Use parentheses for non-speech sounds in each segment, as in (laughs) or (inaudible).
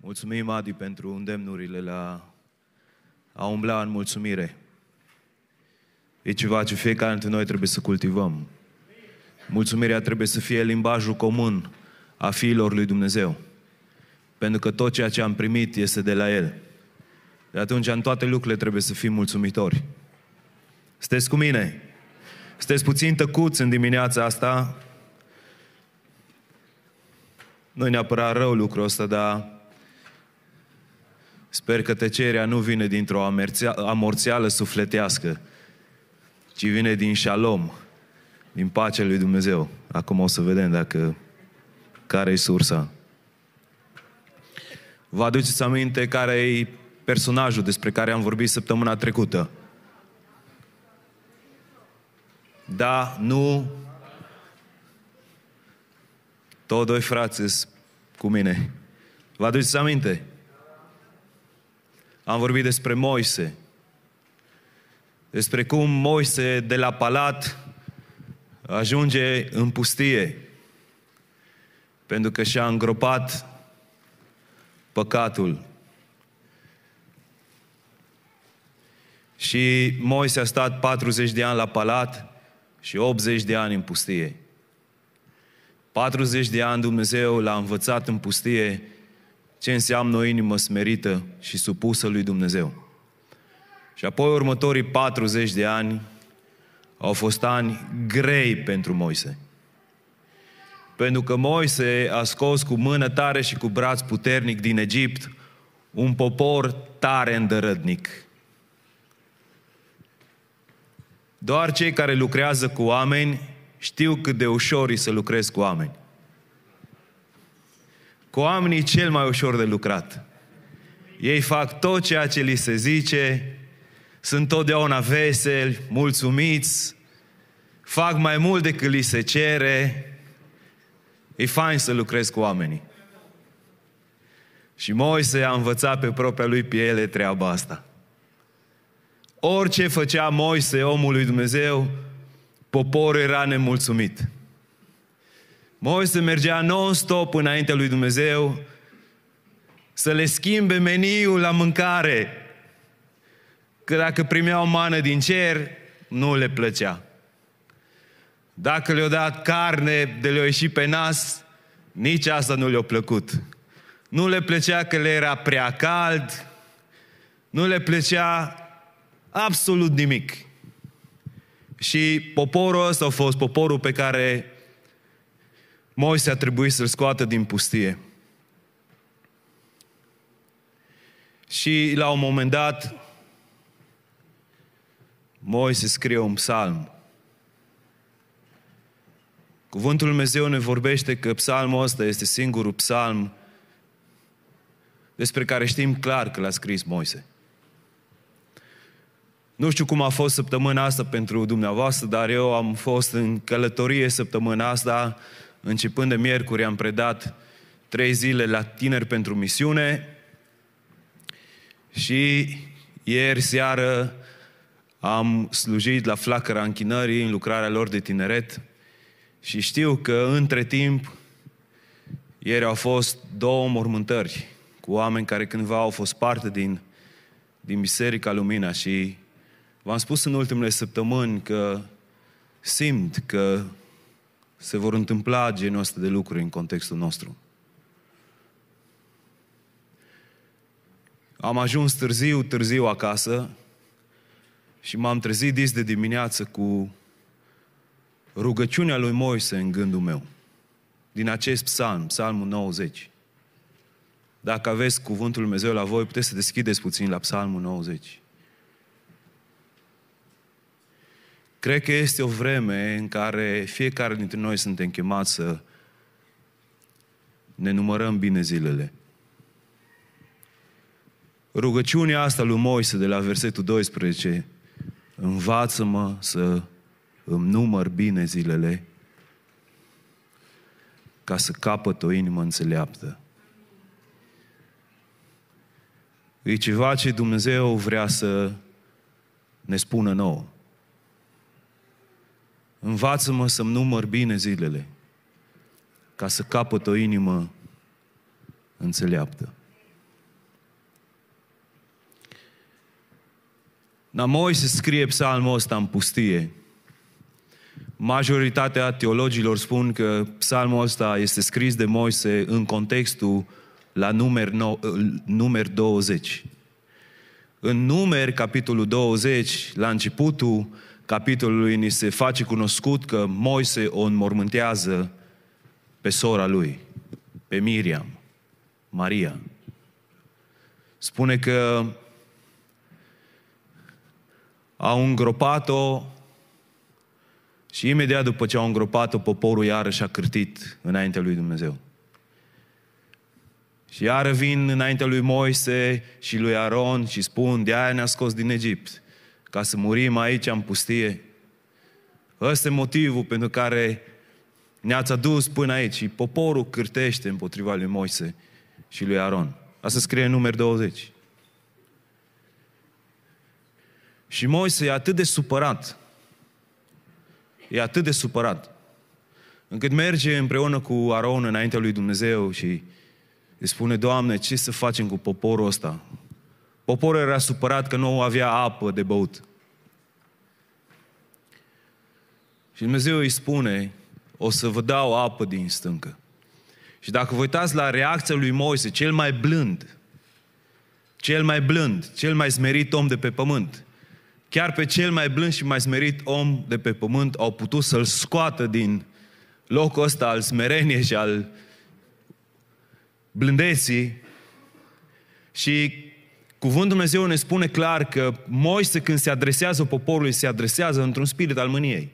Mulțumim, Adi, pentru îndemnurile la a umbla în mulțumire. E ceva ce fiecare dintre noi trebuie să cultivăm. Mulțumirea trebuie să fie limbajul comun a fiilor lui Dumnezeu. Pentru că tot ceea ce am primit este de la El. De atunci, în toate lucrurile trebuie să fim mulțumitori. Sunteți cu mine? Sunteți puțin tăcuți în dimineața asta? Nu e neapărat rău lucrul ăsta, dar sper că tăcerea nu vine dintr-o amorțială sufletească, ci vine din șalom, din pacea lui Dumnezeu. Acum o să vedem dacă care e sursa. Vă aduceți aminte care e personajul despre care am vorbit săptămâna trecută? Da, nu. Toți doi frați cu mine. Vă aduceți aminte? Am vorbit despre Moise. Despre cum Moise de la palat ajunge în pustie. Pentru că și-a îngropat păcatul. Și Moise a stat 40 de ani la palat și 80 de ani în pustie. 40 de ani Dumnezeu l-a învățat în pustie ce înseamnă o inimă smerită și supusă lui Dumnezeu. Și apoi următorii 40 de ani au fost ani grei pentru Moise. Pentru că Moise a scos cu mână tare și cu braț puternic din Egipt un popor tare îndărădnic. Doar cei care lucrează cu oameni știu cât de ușor e să lucrezi cu oameni. Cu oamenii cel mai ușor de lucrat. Ei fac tot ceea ce li se zice, sunt totdeauna veseli, mulțumiți, fac mai mult decât li se cere. E fain să lucrezi cu oamenii. Și Moise a învățat pe propria lui piele treaba asta. Orice făcea Moise, omul lui Dumnezeu, poporul era nemulțumit. Moise mergea non-stop înaintea lui Dumnezeu să le schimbe meniul la mâncare. Că dacă primeau mană din cer, nu le plăcea. Dacă le-au dat carne de le-au ieșit pe nas, nici asta nu le-a plăcut. Nu le plăcea că le era prea cald, nu le plăcea absolut nimic. Și poporul ăsta a fost poporul pe care Moise a trebuit să-l scoată din pustie. Și la un moment dat, Moise scrie un psalm. Cuvântul Lui Dumnezeu ne vorbește că psalmul ăsta este singurul psalm despre care știm clar că l-a scris Moise. Nu știu cum a fost săptămâna asta pentru dumneavoastră, dar eu am fost în călătorie săptămâna asta, începând de miercuri, am predat trei zile la tineri pentru misiune și ieri seară am slujit la flacăra închinării în lucrarea lor de tineret și știu că între timp ieri au fost două mormântări cu oameni care cândva au fost parte din, din Biserica Lumina și v-am spus în ultimele săptămâni că simt că se vor întâmpla genul ăsta de lucruri în contextul nostru. Am ajuns târziu, târziu acasă și m-am trezit dis de dimineață cu rugăciunea lui Moise în gândul meu. Din acest psalm, psalmul 90. Dacă aveți cuvântul Lui Dumnezeu la voi, puteți să deschideți puțin la psalmul 90. Cred că este o vreme în care fiecare dintre noi suntem chemați să ne numărăm bine zilele. Rugăciunea asta lui Moise de la versetul 12, învață-mă să îmi număr bine zilele ca să capăt o inimă înțeleaptă. E ceva ce Dumnezeu vrea să ne spună nouă. Învață-mă să-mi număr bine zilele, ca să capăt o inimă înțeleaptă. Dar Moise scrie psalmul ăsta în pustie. Majoritatea teologilor spun că psalmul ăsta este scris de Moise în contextul la numer, no, numer 20. În numeri, capitolul 20, la începutul, capitolului, ni se face cunoscut că Moise o înmormântează pe sora lui, pe Miriam, Maria. Spune că au îngropat-o și imediat după ce au îngropat-o, poporul iarăși a cârtit înaintea lui Dumnezeu. Și iară vin înaintea lui Moise și lui Aron și spun, de aia ne-a scos din Egipt, ca să murim aici în pustie. Ăsta e motivul pentru care ne-ați adus până aici. Și poporul cârtește împotriva lui Moise și lui Aron. Asta scrie în număr 20. Și Moise e atât de supărat. E atât de supărat. Încât merge împreună cu Aron înaintea lui Dumnezeu și îi spune, Doamne, ce să facem cu poporul ăsta? Poporul era supărat că nu avea apă de băut. Și Dumnezeu îi spune, o să vă dau apă din stâncă. Și dacă vă uitați la reacția lui Moise, cel mai blând, cel mai blând, cel mai smerit om de pe pământ, chiar pe cel mai blând și mai smerit om de pe pământ au putut să-l scoată din locul ăsta al smereniei și al blândeții. Și cuvântul Dumnezeu ne spune clar că Moise când se adresează poporului, se adresează într-un spirit al mâniei.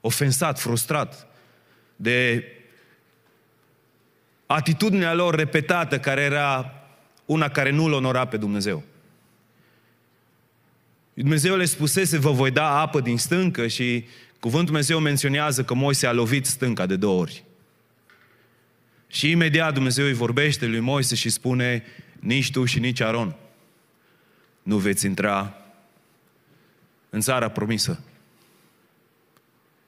Ofensat, frustrat de atitudinea lor repetată care era una care nu-L onora pe Dumnezeu. Dumnezeu le spusese, vă voi da apă din stâncă și cuvântul Dumnezeu menționează că Moise a lovit stânca de două ori. Și imediat Dumnezeu îi vorbește lui Moise și spune, nici tu și nici Aron nu veți intra în țara promisă.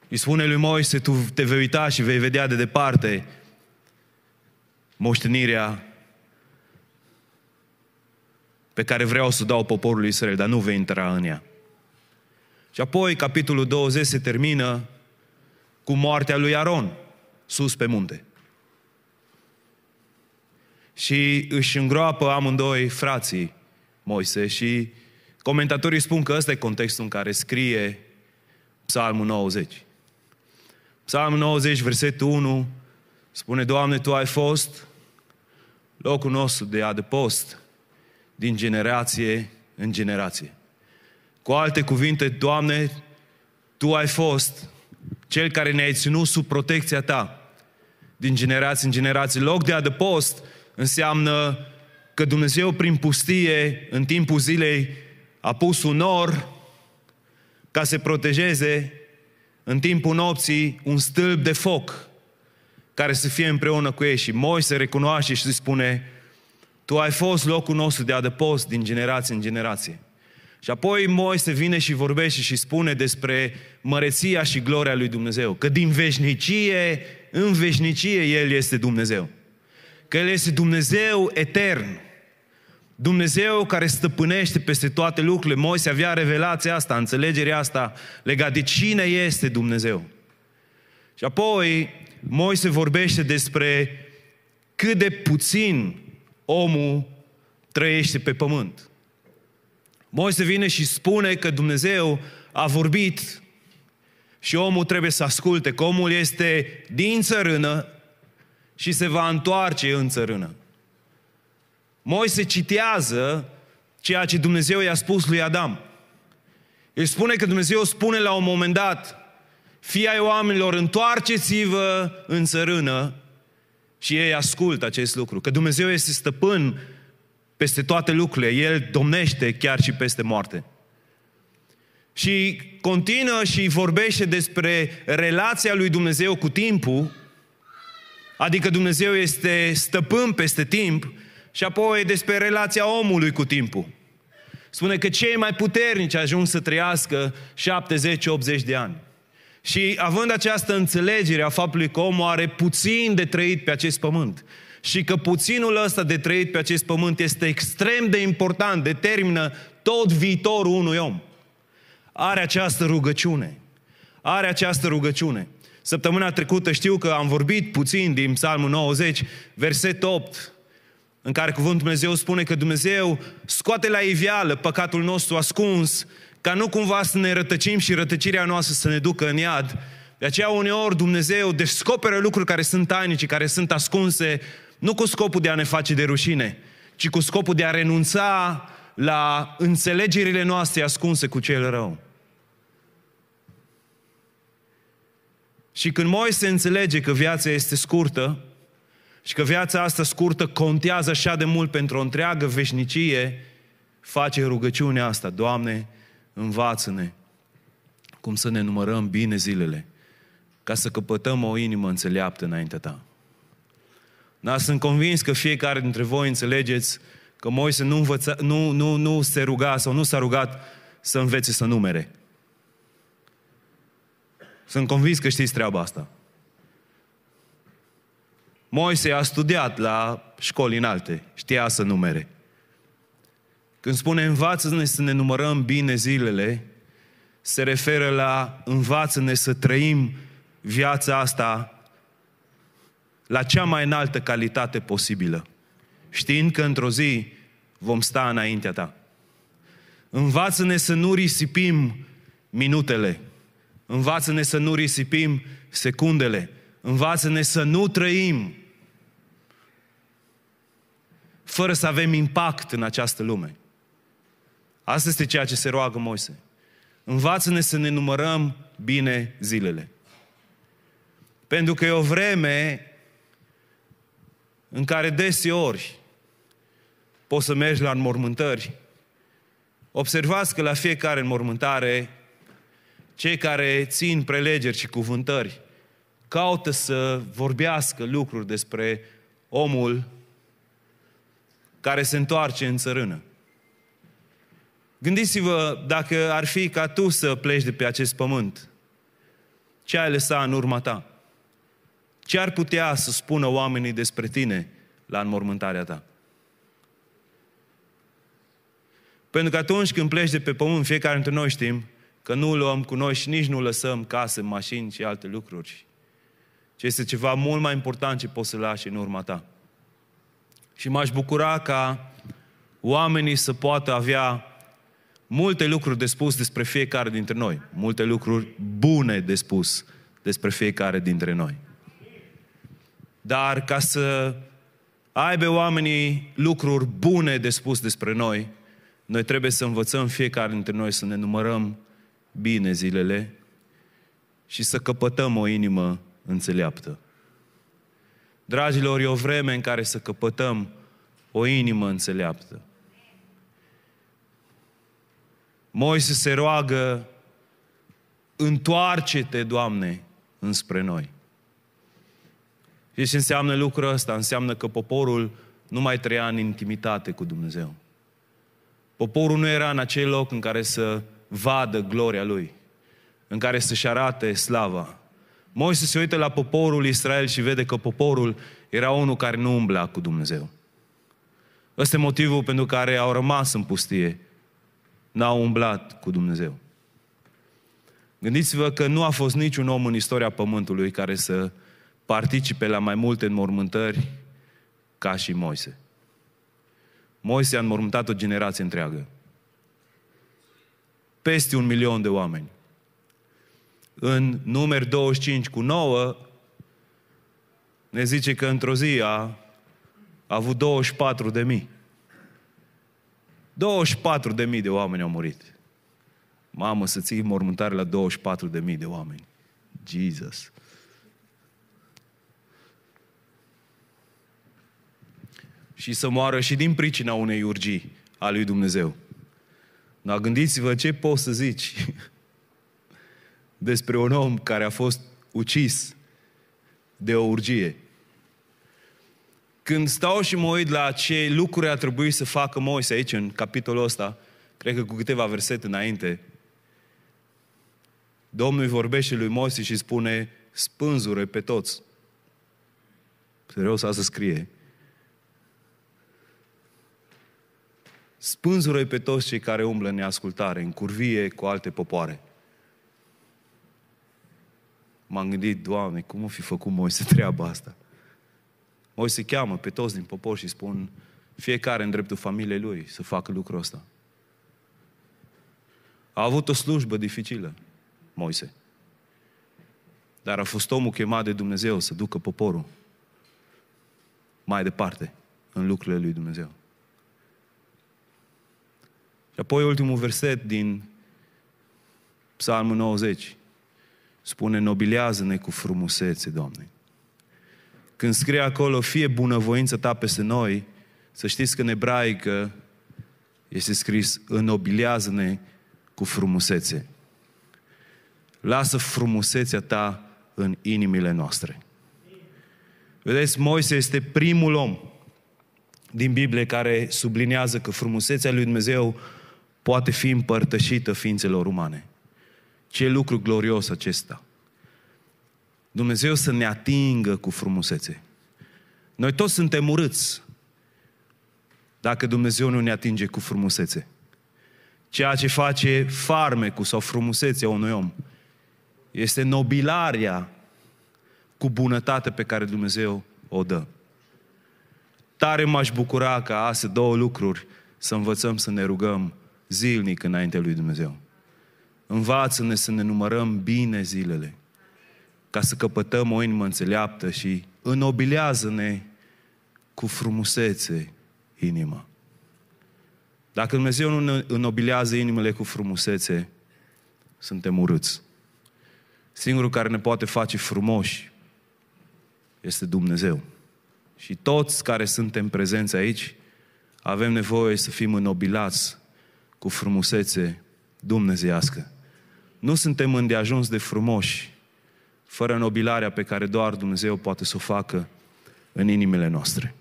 Îi spune lui Moise, tu te vei uita și vei vedea de departe moștenirea pe care vreau să o dau poporului Israel, dar nu vei intra în ea. Și apoi capitolul 20 se termină cu moartea lui Aron, sus pe munte. Și își îngroapă amândoi frații Moise și comentatorii spun că ăsta e contextul în care scrie Psalmul 90. Psalmul 90, versetul 1, spune, Doamne, Tu ai fost locul nostru de adăpost din generație în generație. Cu alte cuvinte, Doamne, Tu ai fost Cel care ne-ai ținut sub protecția Ta din generație în generație. Loc de adăpost înseamnă că Dumnezeu prin pustie, în timpul zilei, a pus un nor ca să protejeze în timpul nopții un stâlp de foc care să fie împreună cu ei. Și Moise recunoaște și spune, tu ai fost locul nostru de adăpost din generație în generație. Și apoi Moise vine și vorbește și spune despre măreția și gloria lui Dumnezeu. Că din veșnicie în veșnicie El este Dumnezeu. Că El este Dumnezeu etern. Dumnezeu care stăpânește peste toate lucrurile. Moise avea revelația asta, înțelegerea asta legat de cine este Dumnezeu. Și apoi Moise vorbește despre cât de puțin omul trăiește pe pământ. Moise vine și spune că Dumnezeu a vorbit și omul trebuie să asculte, că omul este din țărână și se va întoarce în țărână. Moise citează ceea ce Dumnezeu i-a spus lui Adam. El spune că Dumnezeu spune la un moment dat, fii ai oamenilor, întoarceți-vă în țărână și ei ascultă acest lucru. Că Dumnezeu este stăpân peste toate lucrurile. El domnește chiar și peste moarte. Și continuă și vorbește despre relația lui Dumnezeu cu timpul, adică Dumnezeu este stăpân peste timp, și apoi despre relația omului cu timpul. Spune că cei mai puternici ajung să trăiască 70-80 de ani. Și având această înțelegere a faptului că omul are puțin de trăit pe acest pământ și că puținul ăsta de trăit pe acest pământ este extrem de important, determină tot viitorul unui om. are această rugăciune. Are această rugăciune. Săptămâna trecută știu că am vorbit puțin din Psalmul 90, verset 8, în care Cuvântul Dumnezeu spune că Dumnezeu scoate la iveală păcatul nostru ascuns, ca nu cumva să ne rătăcim și rătăcirea noastră să ne ducă în iad. De aceea uneori Dumnezeu descoperă lucruri care sunt tainice, care sunt ascunse, nu cu scopul de a ne face de rușine, ci cu scopul de a renunța la înțelegerile noastre ascunse cu cel rău. Și când Moise înțelege că viața este scurtă și că viața asta scurtă contează așa de mult pentru o întreagă veșnicie, face rugăciunea asta, Doamne, învață-ne cum să ne numărăm bine zilele, ca să căpătăm o inimă înțeleaptă înaintea Ta. Dar sunt convins că fiecare dintre voi înțelegeți că Moise nu, învăța, nu, nu, nu se ruga sau nu s-a rugat să învețe să numere. Sunt convins că știți treaba asta. Moise a studiat la școli înalte, știa să numere. Când spune învață-ne să ne numărăm bine zilele, se referă la învață-ne să trăim viața asta la cea mai înaltă calitate posibilă, știind că într-o zi vom sta înaintea ta. Învață-ne să nu risipim minutele, Învață-ne să nu risipim secundele. Învață-ne să nu trăim fără să avem impact în această lume. Asta este ceea ce se roagă Moise. Învață-ne să ne numărăm bine zilele. Pentru că e o vreme în care deseori poți să mergi la înmormântări. Observați că la fiecare înmormântare cei care țin prelegeri și cuvântări caută să vorbească lucruri despre omul care se întoarce în țărână. Gândiți-vă dacă ar fi ca tu să pleci de pe acest pământ. Ce ai lăsat în urma ta? Ce ar putea să spună oamenii despre tine la înmormântarea ta? Pentru că atunci când pleci de pe pământ, fiecare dintre noi știm că nu luăm cu noi și nici nu lăsăm case, mașini și alte lucruri. Ce este ceva mult mai important ce poți să lași în urma ta. Și m-aș bucura ca oamenii să poată avea multe lucruri de spus despre fiecare dintre noi. Multe lucruri bune de spus despre fiecare dintre noi. Dar ca să aibă oamenii lucruri bune de spus despre noi, noi trebuie să învățăm fiecare dintre noi să ne numărăm bine zilele și să căpătăm o inimă înțeleaptă. Dragilor, e o vreme în care să căpătăm o inimă înțeleaptă. Moise se roagă, întoarce-te, Doamne, înspre noi. Și ce înseamnă lucrul ăsta? Înseamnă că poporul nu mai trăia în intimitate cu Dumnezeu. Poporul nu era în acel loc în care să vadă gloria Lui, în care să-și arate slava. Moise se uită la poporul Israel și vede că poporul era unul care nu umbla cu Dumnezeu. Ăsta e motivul pentru care au rămas în pustie. N-au umblat cu Dumnezeu. Gândiți-vă că nu a fost niciun om în istoria Pământului care să participe la mai multe înmormântări ca și Moise. Moise a înmormântat o generație întreagă peste un milion de oameni. În numeri 25 cu 9 ne zice că într-o zi a, a avut 24 de mii. 24 de mii de oameni au murit. Mamă, să ții mormântare la 24 de mii de oameni. Jesus. Și să moară și din pricina unei urgii a lui Dumnezeu. Dar gândiți-vă ce poți să zici despre un om care a fost ucis de o urgie. Când stau și mă uit la ce lucruri a trebuit să facă Moise aici, în capitolul ăsta, cred că cu câteva versete înainte, Domnul îi vorbește lui Moise și spune, spânzure pe toți. Serios, asta scrie. Spânzură pe toți cei care umblă în neascultare, în curvie cu alte popoare. M-am gândit, Doamne, cum o fi făcut Moise treaba asta? Moise cheamă pe toți din popor și spun, fiecare în dreptul familiei lui să facă lucrul ăsta. A avut o slujbă dificilă, Moise. Dar a fost omul chemat de Dumnezeu să ducă poporul mai departe în lucrurile lui Dumnezeu. Și apoi ultimul verset din Psalmul 90 spune, nobilează-ne cu frumusețe, Doamne. Când scrie acolo, fie bunăvoință ta peste noi, să știți că în ebraică este scris, înnobilează-ne cu frumusețe. Lasă frumusețea ta în inimile noastre. Vedeți, Moise este primul om din Biblie care sublinează că frumusețea lui Dumnezeu poate fi împărtășită ființelor umane. Ce lucru glorios acesta! Dumnezeu să ne atingă cu frumusețe. Noi toți suntem urâți dacă Dumnezeu nu ne atinge cu frumusețe. Ceea ce face farmecul sau frumusețea unui om este nobilarea cu bunătate pe care Dumnezeu o dă. Tare m-aș bucura ca astea două lucruri să învățăm să ne rugăm zilnic înainte lui Dumnezeu. Învață-ne să ne numărăm bine zilele, ca să căpătăm o inimă înțeleaptă și înobilează-ne cu frumusețe inima. Dacă Dumnezeu nu ne înobilează inimile cu frumusețe, suntem urâți. Singurul care ne poate face frumoși este Dumnezeu. Și toți care suntem prezenți aici, avem nevoie să fim înobilați cu frumusețe dumnezeiască. Nu suntem îndeajuns de frumoși, fără nobilarea pe care doar Dumnezeu poate să o facă în inimile noastre.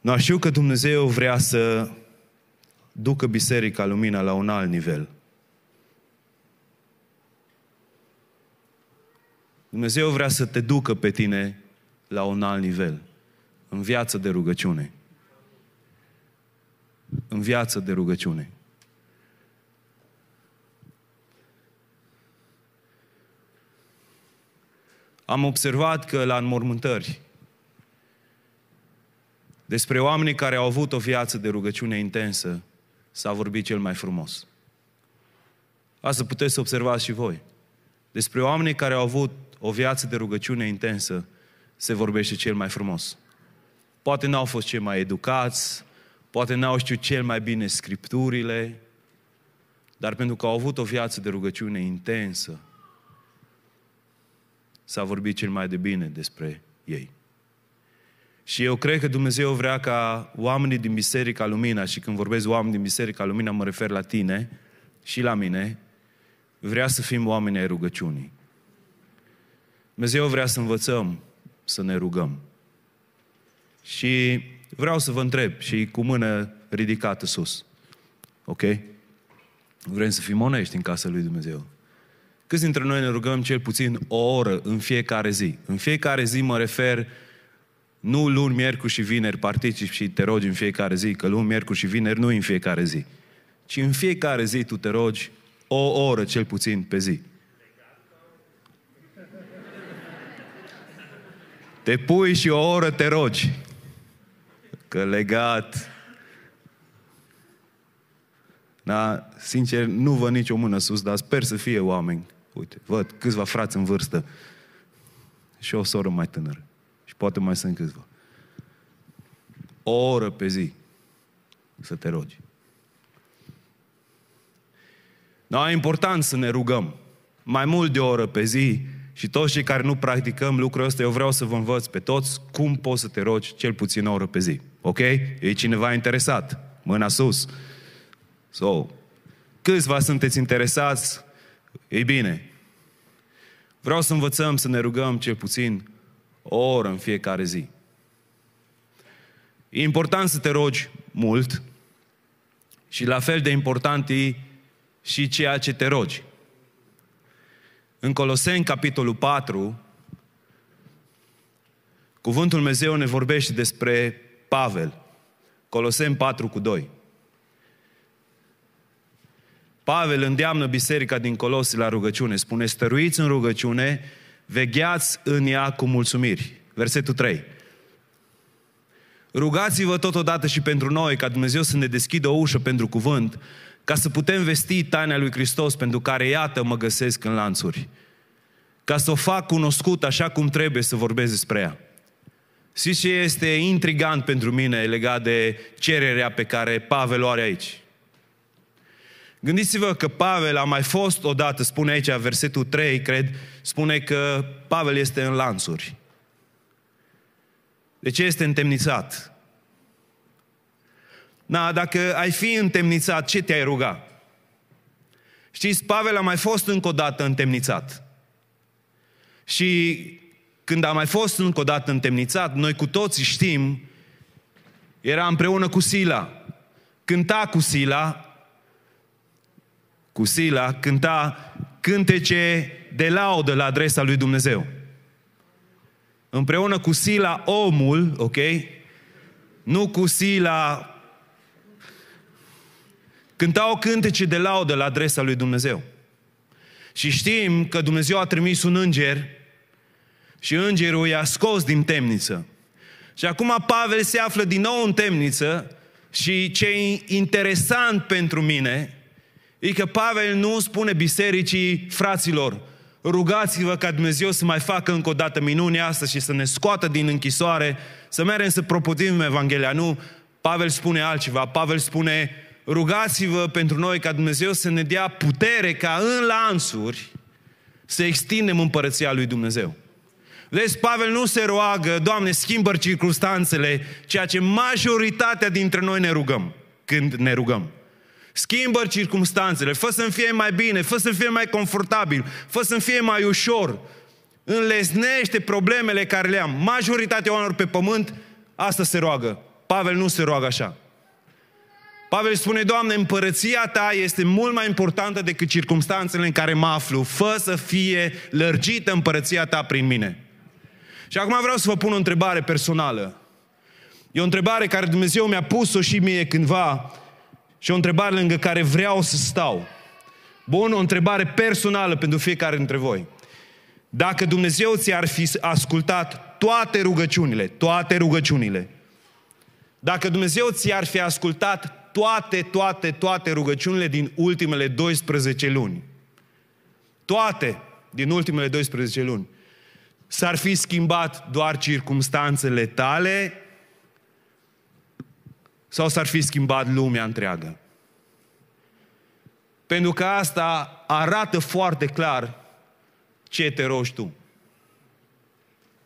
Nu știu că Dumnezeu vrea să ducă Biserica Lumina la un alt nivel. Dumnezeu vrea să te ducă pe tine la un alt nivel. În viață de rugăciune. În viață de rugăciune. Am observat că la înmormântări, despre oamenii care au avut o viață de rugăciune intensă, s-a vorbit cel mai frumos. Asta puteți să observați și voi. Despre oamenii care au avut o viață de rugăciune intensă, se vorbește cel mai frumos. Poate n-au fost cei mai educați, poate n-au știut cel mai bine scripturile, dar pentru că au avut o viață de rugăciune intensă, s-a vorbit cel mai de bine despre ei. Și eu cred că Dumnezeu vrea ca oamenii din Biserica Lumina, și când vorbesc oameni din Biserica Lumina, mă refer la tine și la mine, vrea să fim oameni ai rugăciunii. Dumnezeu vrea să învățăm să ne rugăm. Și vreau să vă întreb și cu mână ridicată sus. Ok? Vrem să fim onești în casa lui Dumnezeu. Câți dintre noi ne rugăm cel puțin o oră în fiecare zi? În fiecare zi mă refer nu luni, miercuri și vineri participi și te rogi în fiecare zi, că luni, miercuri și vineri nu în fiecare zi. Ci în fiecare zi tu te rogi o oră cel puțin pe zi. Te pui și o oră te rogi. Că legat... Da, sincer, nu văd nicio mână sus, dar sper să fie oameni. Uite, văd câțiva frați în vârstă și o soră mai tânără. Și poate mai sunt câțiva. O oră pe zi să te rogi. Da, e important să ne rugăm. Mai mult de o oră pe zi și toți cei care nu practicăm lucrul ăsta, eu vreau să vă învăț pe toți cum poți să te rogi cel puțin o oră pe zi. Ok? E cineva interesat? Mâna sus. So, câțiva sunteți interesați? Ei bine. Vreau să învățăm să ne rugăm cel puțin o oră în fiecare zi. E important să te rogi mult și la fel de important e și ceea ce te rogi. În Coloseni, capitolul 4, Cuvântul Dumnezeu ne vorbește despre Pavel. Colosem 4 cu 2. Pavel îndeamnă biserica din Colosi la rugăciune. Spune, stăruiți în rugăciune, vegheați în ea cu mulțumiri. Versetul 3. Rugați-vă totodată și pentru noi, ca Dumnezeu să ne deschidă o ușă pentru cuvânt, ca să putem vesti taina lui Hristos, pentru care, iată, mă găsesc în lanțuri. Ca să o fac cunoscut așa cum trebuie să vorbesc despre ea. Știți ce este intrigant pentru mine legat de cererea pe care Pavel o are aici? Gândiți-vă că Pavel a mai fost odată, spune aici, versetul 3, cred, spune că Pavel este în lanțuri. De ce este întemnițat? Na, dacă ai fi întemnițat, ce te-ai ruga? Știți, Pavel a mai fost încă o dată întemnițat. Și când a mai fost încă o dată întemnițat, noi cu toții știm, era împreună cu Sila. Cânta cu Sila, cu Sila, cânta cântece de laudă la adresa lui Dumnezeu. Împreună cu Sila, omul, ok? Nu cu Sila... Cântau cântece de laudă la adresa lui Dumnezeu. Și știm că Dumnezeu a trimis un înger și îngerul i-a scos din temniță. Și acum Pavel se află din nou în temniță și ce e interesant pentru mine e că Pavel nu spune bisericii fraților, rugați-vă ca Dumnezeu să mai facă încă o dată minunea asta și să ne scoată din închisoare, să mergem să proputim Evanghelia. Nu, Pavel spune altceva. Pavel spune, rugați-vă pentru noi ca Dumnezeu să ne dea putere ca în lansuri să extindem împărăția lui Dumnezeu. Vezi, Pavel nu se roagă, Doamne, schimbă circunstanțele, ceea ce majoritatea dintre noi ne rugăm când ne rugăm. Schimbă circumstanțele, fă să-mi fie mai bine, fă să-mi fie mai confortabil, fă să-mi fie mai ușor. Înlesnește problemele care le am. Majoritatea oamenilor pe pământ asta se roagă. Pavel nu se roagă așa. Pavel spune, Doamne, împărăția Ta este mult mai importantă decât circumstanțele în care mă aflu. Fă să fie lărgită împărăția Ta prin mine. Și acum vreau să vă pun o întrebare personală. E o întrebare care Dumnezeu mi-a pus-o și mie cândva și o întrebare lângă care vreau să stau. Bun, o întrebare personală pentru fiecare dintre voi. Dacă Dumnezeu ți-ar fi ascultat toate rugăciunile, toate rugăciunile, dacă Dumnezeu ți-ar fi ascultat toate, toate, toate rugăciunile din ultimele 12 luni, toate din ultimele 12 luni, s-ar fi schimbat doar circumstanțele tale sau s-ar fi schimbat lumea întreagă? Pentru că asta arată foarte clar ce te rogi tu.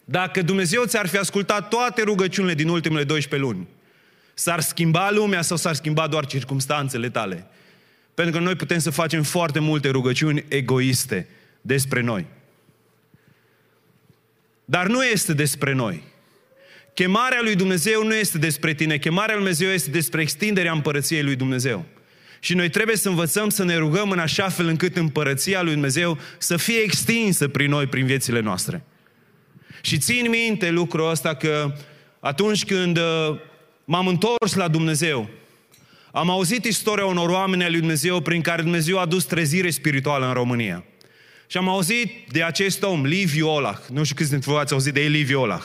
Dacă Dumnezeu ți-ar fi ascultat toate rugăciunile din ultimele 12 luni, s-ar schimba lumea sau s-ar schimba doar circumstanțele tale? Pentru că noi putem să facem foarte multe rugăciuni egoiste despre noi. Dar nu este despre noi. Chemarea lui Dumnezeu nu este despre tine. Chemarea lui Dumnezeu este despre extinderea împărăției lui Dumnezeu. Și noi trebuie să învățăm să ne rugăm în așa fel încât împărăția lui Dumnezeu să fie extinsă prin noi, prin viețile noastre. Și țin minte lucrul ăsta că atunci când uh, m-am întors la Dumnezeu, am auzit istoria unor oameni al lui Dumnezeu prin care Dumnezeu a dus trezire spirituală în România. Și am auzit de acest om, Liviu Olah. Nu știu câți dintre voi ați auzit de Liviu Olah.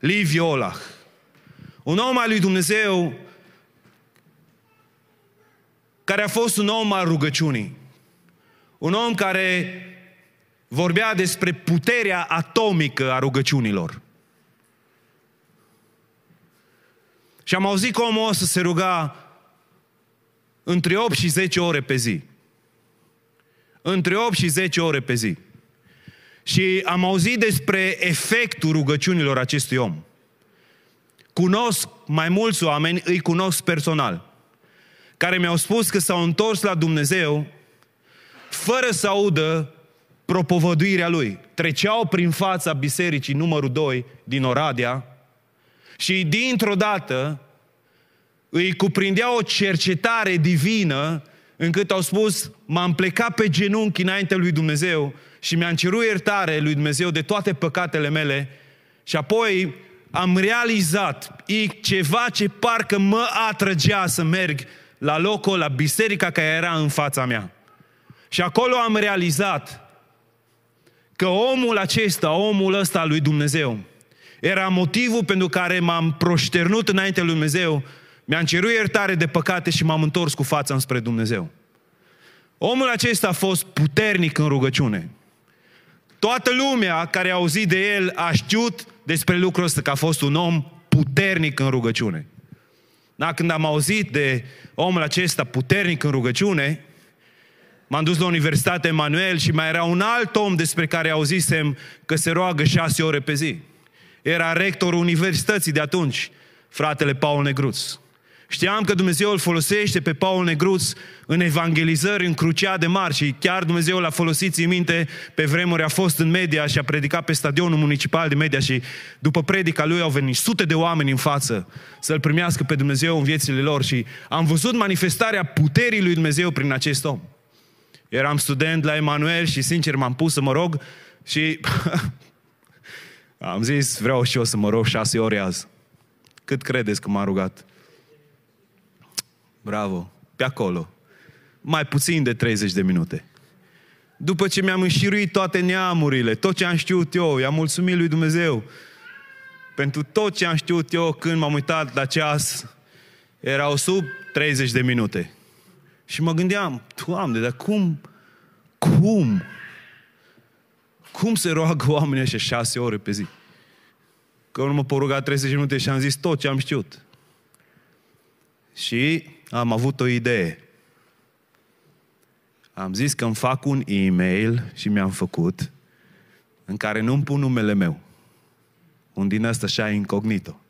Liviu Olah. Un om al lui Dumnezeu care a fost un om al rugăciunii. Un om care vorbea despre puterea atomică a rugăciunilor. Și am auzit că omul ăsta se ruga între 8 și 10 ore pe zi între 8 și 10 ore pe zi. Și am auzit despre efectul rugăciunilor acestui om. Cunosc mai mulți oameni, îi cunosc personal, care mi-au spus că s-au întors la Dumnezeu fără să audă propovăduirea lui. Treceau prin fața bisericii numărul 2 din Oradea și dintr-o dată îi cuprindea o cercetare divină încât au spus, m-am plecat pe genunchi înainte lui Dumnezeu și mi-am cerut iertare lui Dumnezeu de toate păcatele mele și apoi am realizat e ceva ce parcă mă atrăgea să merg la locul, la biserica care era în fața mea. Și acolo am realizat că omul acesta, omul ăsta al lui Dumnezeu, era motivul pentru care m-am proșternut înainte lui Dumnezeu, mi-am cerut iertare de păcate și m-am întors cu fața înspre Dumnezeu. Omul acesta a fost puternic în rugăciune. Toată lumea care a auzit de el a știut despre lucrul ăsta, că a fost un om puternic în rugăciune. Da, când am auzit de omul acesta puternic în rugăciune, m-am dus la Universitatea Emanuel și mai era un alt om despre care auzisem că se roagă șase ore pe zi. Era rectorul universității de atunci, fratele Paul Negruț. Știam că Dumnezeu îl folosește pe Paul Negruț în evangelizări, în cruciade mari și chiar Dumnezeu l-a folosit, în minte, pe vremuri a fost în media și a predicat pe stadionul municipal de media și după predica lui au venit sute de oameni în față să-L primească pe Dumnezeu în viețile lor și am văzut manifestarea puterii lui Dumnezeu prin acest om. Eram student la Emanuel și sincer m-am pus să mă rog și (laughs) am zis vreau și eu să mă rog șase ore azi. Cât credeți că m-a rugat? Bravo, pe acolo. Mai puțin de 30 de minute. După ce mi-am înșiruit toate neamurile, tot ce am știut eu, i-am mulțumit lui Dumnezeu pentru tot ce am știut eu când m-am uitat la ceas, erau sub 30 de minute. Și mă gândeam, Doamne, dar cum, cum, cum se roagă oamenii ăștia șase ore pe zi? Că nu mă pot ruga 30 de minute și am zis tot ce am știut. Și am avut o idee. Am zis că îmi fac un e-mail și mi-am făcut în care nu-mi pun numele meu. Un din ăsta așa incognito.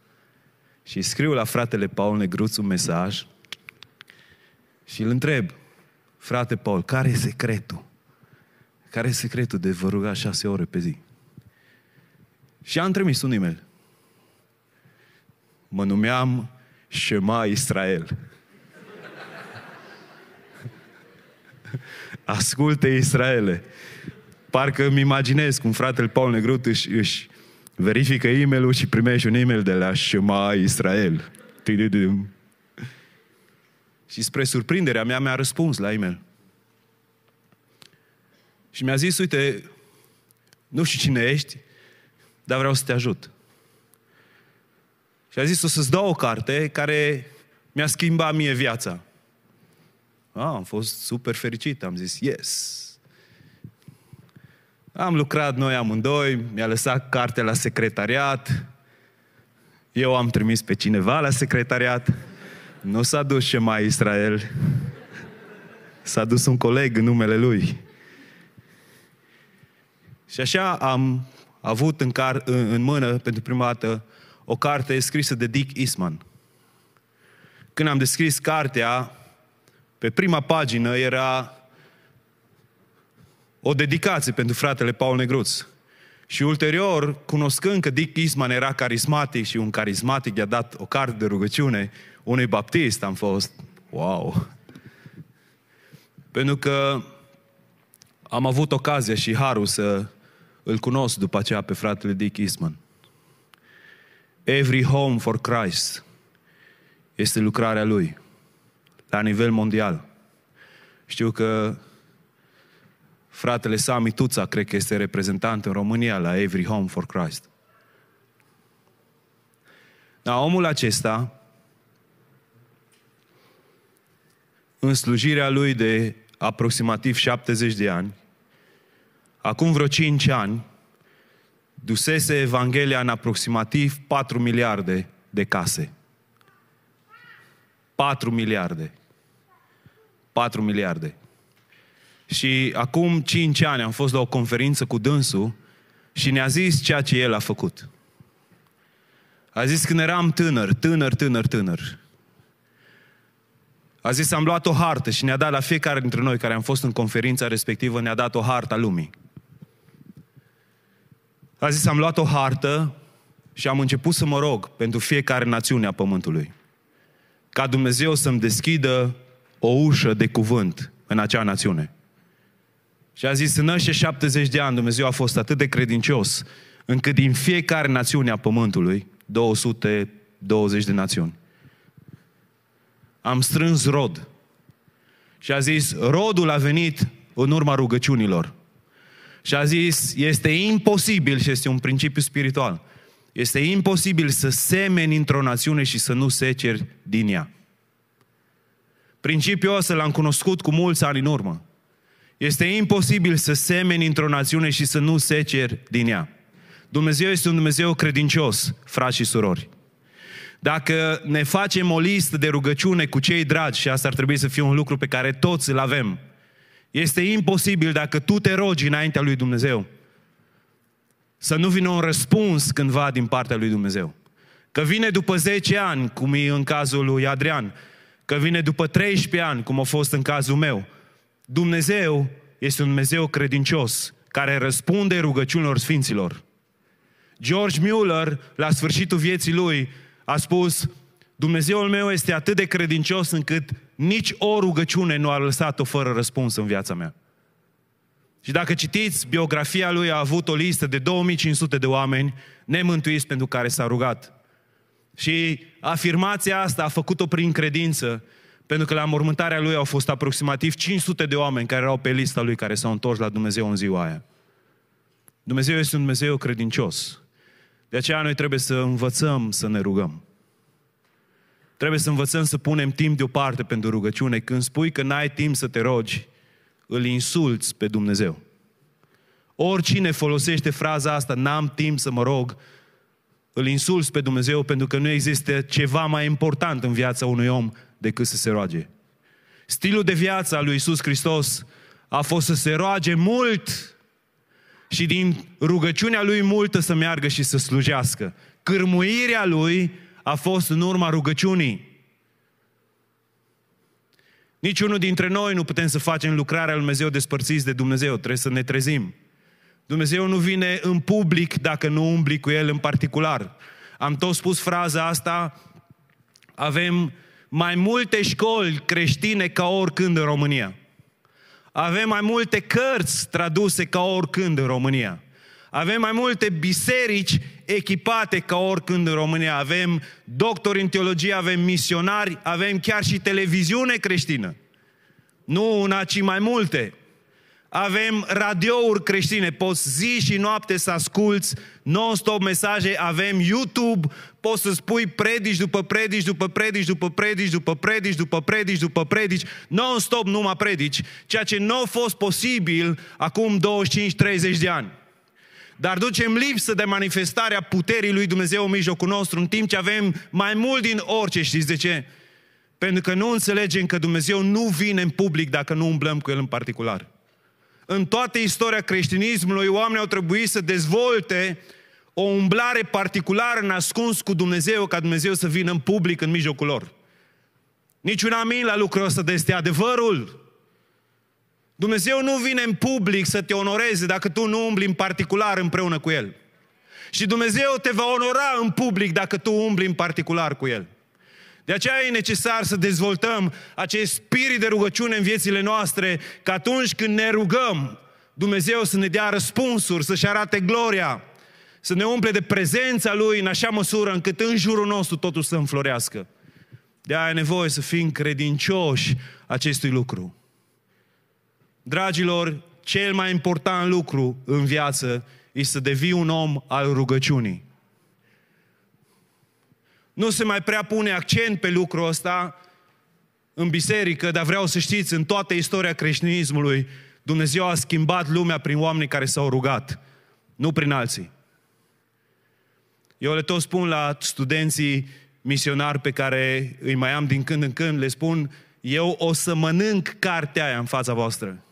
Și scriu la fratele Paul Negruț un mesaj și îl întreb, frate Paul, care e secretul? Care e secretul de vă ruga șase ore pe zi? Și am trimis un e-mail. Mă numeam Shema Israel. (laughs) Asculte Israele. Parcă îmi imaginez cum fratele Paul Negrut își, își verifică e mail și primește un e-mail de la Shema Israel. Și spre surprinderea mea mi-a răspuns la e-mail. Și mi-a zis, uite, nu știu cine ești, dar vreau să te ajut. Și a zis, o să-ți dau o carte care mi-a schimbat mie viața. Ah, am fost super fericit, am zis, yes. Am lucrat noi amândoi, mi-a lăsat carte la secretariat, eu am trimis pe cineva la secretariat, nu s-a dus și mai Israel, s-a dus un coleg în numele lui. Și așa am avut în, car- în, în mână, pentru prima dată, o carte scrisă de Dick Eastman. Când am descris cartea, pe prima pagină era o dedicație pentru fratele Paul Negruț. Și ulterior, cunoscând că Dick Eastman era carismatic și un carismatic i-a dat o carte de rugăciune unui baptist, am fost, wow! Pentru că am avut ocazia și harul să îl cunosc după aceea pe fratele Dick Eastman. Every Home for Christ este lucrarea lui la nivel mondial. Știu că fratele Sami Tuța, cred că este reprezentant în România la Every Home for Christ. Dar omul acesta, în slujirea lui de aproximativ 70 de ani, acum vreo 5 ani, dusese Evanghelia în aproximativ 4 miliarde de case. 4 miliarde. 4 miliarde. Și acum 5 ani am fost la o conferință cu dânsul și ne-a zis ceea ce el a făcut. A zis când eram tânăr, tânăr, tânăr, tânăr. A zis, am luat o hartă și ne-a dat la fiecare dintre noi care am fost în conferința respectivă, ne-a dat o hartă a lumii. A zis, am luat o hartă și am început să mă rog pentru fiecare națiune a Pământului. Ca Dumnezeu să-mi deschidă o ușă de cuvânt în acea națiune. Și a zis, în ăștia 70 de ani Dumnezeu a fost atât de credincios, încât din fiecare națiune a Pământului 220 de națiuni. Am strâns rod. Și a zis, rodul a venit în urma rugăciunilor. Și a zis, este imposibil, și este un principiu spiritual, este imposibil să semeni într-o națiune și să nu seceri din ea. Principiul ăsta l-am cunoscut cu mulți ani în urmă. Este imposibil să semeni într-o națiune și să nu seceri din ea. Dumnezeu este un Dumnezeu credincios, frați și surori. Dacă ne facem o listă de rugăciune cu cei dragi, și asta ar trebui să fie un lucru pe care toți îl avem, este imposibil dacă tu te rogi înaintea lui Dumnezeu să nu vină un răspuns cândva din partea lui Dumnezeu. Că vine după 10 ani, cum e în cazul lui Adrian, că vine după 13 ani, cum a fost în cazul meu. Dumnezeu este un Dumnezeu credincios, care răspunde rugăciunilor Sfinților. George Mueller, la sfârșitul vieții lui, a spus, Dumnezeul meu este atât de credincios încât nici o rugăciune nu a lăsat-o fără răspuns în viața mea. Și dacă citiți biografia lui, a avut o listă de 2500 de oameni nemântuiți pentru care s-a rugat. Și afirmația asta a făcut-o prin credință, pentru că la mormântarea lui au fost aproximativ 500 de oameni care erau pe lista lui, care s-au întors la Dumnezeu în ziua aia. Dumnezeu este un Dumnezeu credincios. De aceea noi trebuie să învățăm să ne rugăm. Trebuie să învățăm să punem timp deoparte pentru rugăciune. Când spui că n-ai timp să te rogi, îl insulți pe Dumnezeu. Oricine folosește fraza asta, n-am timp să mă rog, îl insulți pe Dumnezeu pentru că nu există ceva mai important în viața unui om decât să se roage. Stilul de viață al lui Isus Hristos a fost să se roage mult și din rugăciunea lui multă să meargă și să slujească. Cârmuirea lui a fost în urma rugăciunii. Niciunul dintre noi nu putem să facem lucrarea lui Dumnezeu despărțiți de Dumnezeu. Trebuie să ne trezim. Dumnezeu nu vine în public dacă nu umbli cu El în particular. Am tot spus fraza asta, avem mai multe școli creștine ca oricând în România. Avem mai multe cărți traduse ca oricând în România. Avem mai multe biserici echipate ca oricând în România. Avem doctori în teologie, avem misionari, avem chiar și televiziune creștină. Nu una, ci mai multe. Avem radiouri creștine, poți zi și noapte să asculți non-stop mesaje, avem YouTube, poți să spui predici după predici, după predici, după predici, după predici, după predici, după predici, non-stop numai predici, ceea ce nu a fost posibil acum 25-30 de ani. Dar ducem lipsă de manifestarea puterii lui Dumnezeu în mijlocul nostru, în timp ce avem mai mult din orice, știți de ce? Pentru că nu înțelegem că Dumnezeu nu vine în public dacă nu umblăm cu El în particular. În toată istoria creștinismului, oamenii au trebuit să dezvolte o umblare particulară nascuns cu Dumnezeu, ca Dumnezeu să vină în public în mijlocul lor. Niciun amin la lucrul ăsta, de este adevărul. Dumnezeu nu vine în public să te onoreze dacă tu nu umbli în particular împreună cu El. Și Dumnezeu te va onora în public dacă tu umbli în particular cu El. De aceea e necesar să dezvoltăm acest spirit de rugăciune în viețile noastre, că atunci când ne rugăm, Dumnezeu să ne dea răspunsuri, să-și arate gloria, să ne umple de prezența Lui în așa măsură încât în jurul nostru totul să înflorească. De aia e nevoie să fim credincioși acestui lucru. Dragilor, cel mai important lucru în viață este să devii un om al rugăciunii. Nu se mai prea pune accent pe lucrul ăsta în biserică, dar vreau să știți, în toată istoria creștinismului, Dumnezeu a schimbat lumea prin oameni care s-au rugat, nu prin alții. Eu le tot spun la studenții misionari pe care îi mai am din când în când, le spun, eu o să mănânc cartea aia în fața voastră.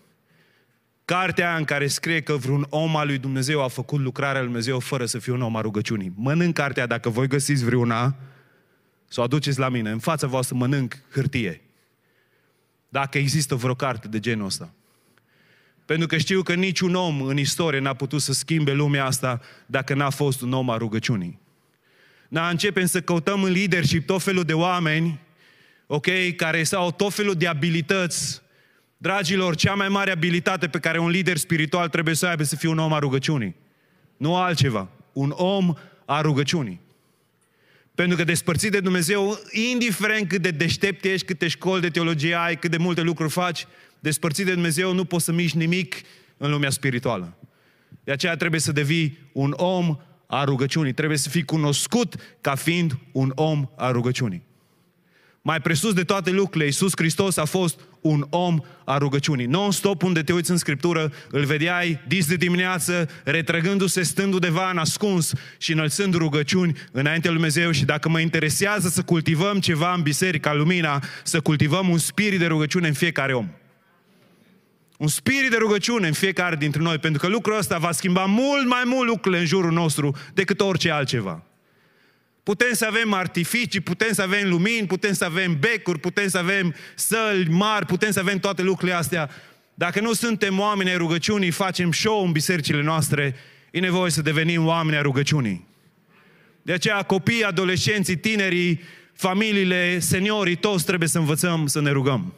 Cartea aia în care scrie că vreun om al lui Dumnezeu a făcut lucrarea lui Dumnezeu fără să fie un om al rugăciunii. Mănânc cartea dacă voi găsiți vreuna, să o aduceți la mine. În fața voastră mănânc hârtie. Dacă există vreo carte de genul ăsta. Pentru că știu că niciun om în istorie n-a putut să schimbe lumea asta dacă n-a fost un om al rugăciunii. Da, începem să căutăm în leadership tot felul de oameni, ok, care au tot felul de abilități. Dragilor, cea mai mare abilitate pe care un lider spiritual trebuie să aibă să fie un om al rugăciunii. Nu altceva. Un om al rugăciunii. Pentru că despărțit de Dumnezeu, indiferent cât de deștept ești, câte școli de teologie ai, cât de multe lucruri faci, despărțit de Dumnezeu nu poți să miști nimic în lumea spirituală. De aceea trebuie să devii un om a rugăciunii. Trebuie să fii cunoscut ca fiind un om a rugăciunii. Mai presus de toate lucrurile, Iisus Hristos a fost un om a rugăciunii. Non-stop unde te uiți în Scriptură, îl vedeai dis de dimineață, retrăgându-se, stând undeva ascuns și înălțând rugăciuni înainte lui Dumnezeu și dacă mă interesează să cultivăm ceva în Biserica Lumina, să cultivăm un spirit de rugăciune în fiecare om. Un spirit de rugăciune în fiecare dintre noi, pentru că lucrul ăsta va schimba mult mai mult lucrurile în jurul nostru decât orice altceva. Putem să avem artificii, putem să avem lumini, putem să avem becuri, putem să avem săli mari, putem să avem toate lucrurile astea. Dacă nu suntem oameni ai rugăciunii, facem show în bisericile noastre, e nevoie să devenim oameni ai rugăciunii. De aceea copiii, adolescenții, tinerii, familiile, seniorii, toți trebuie să învățăm să ne rugăm.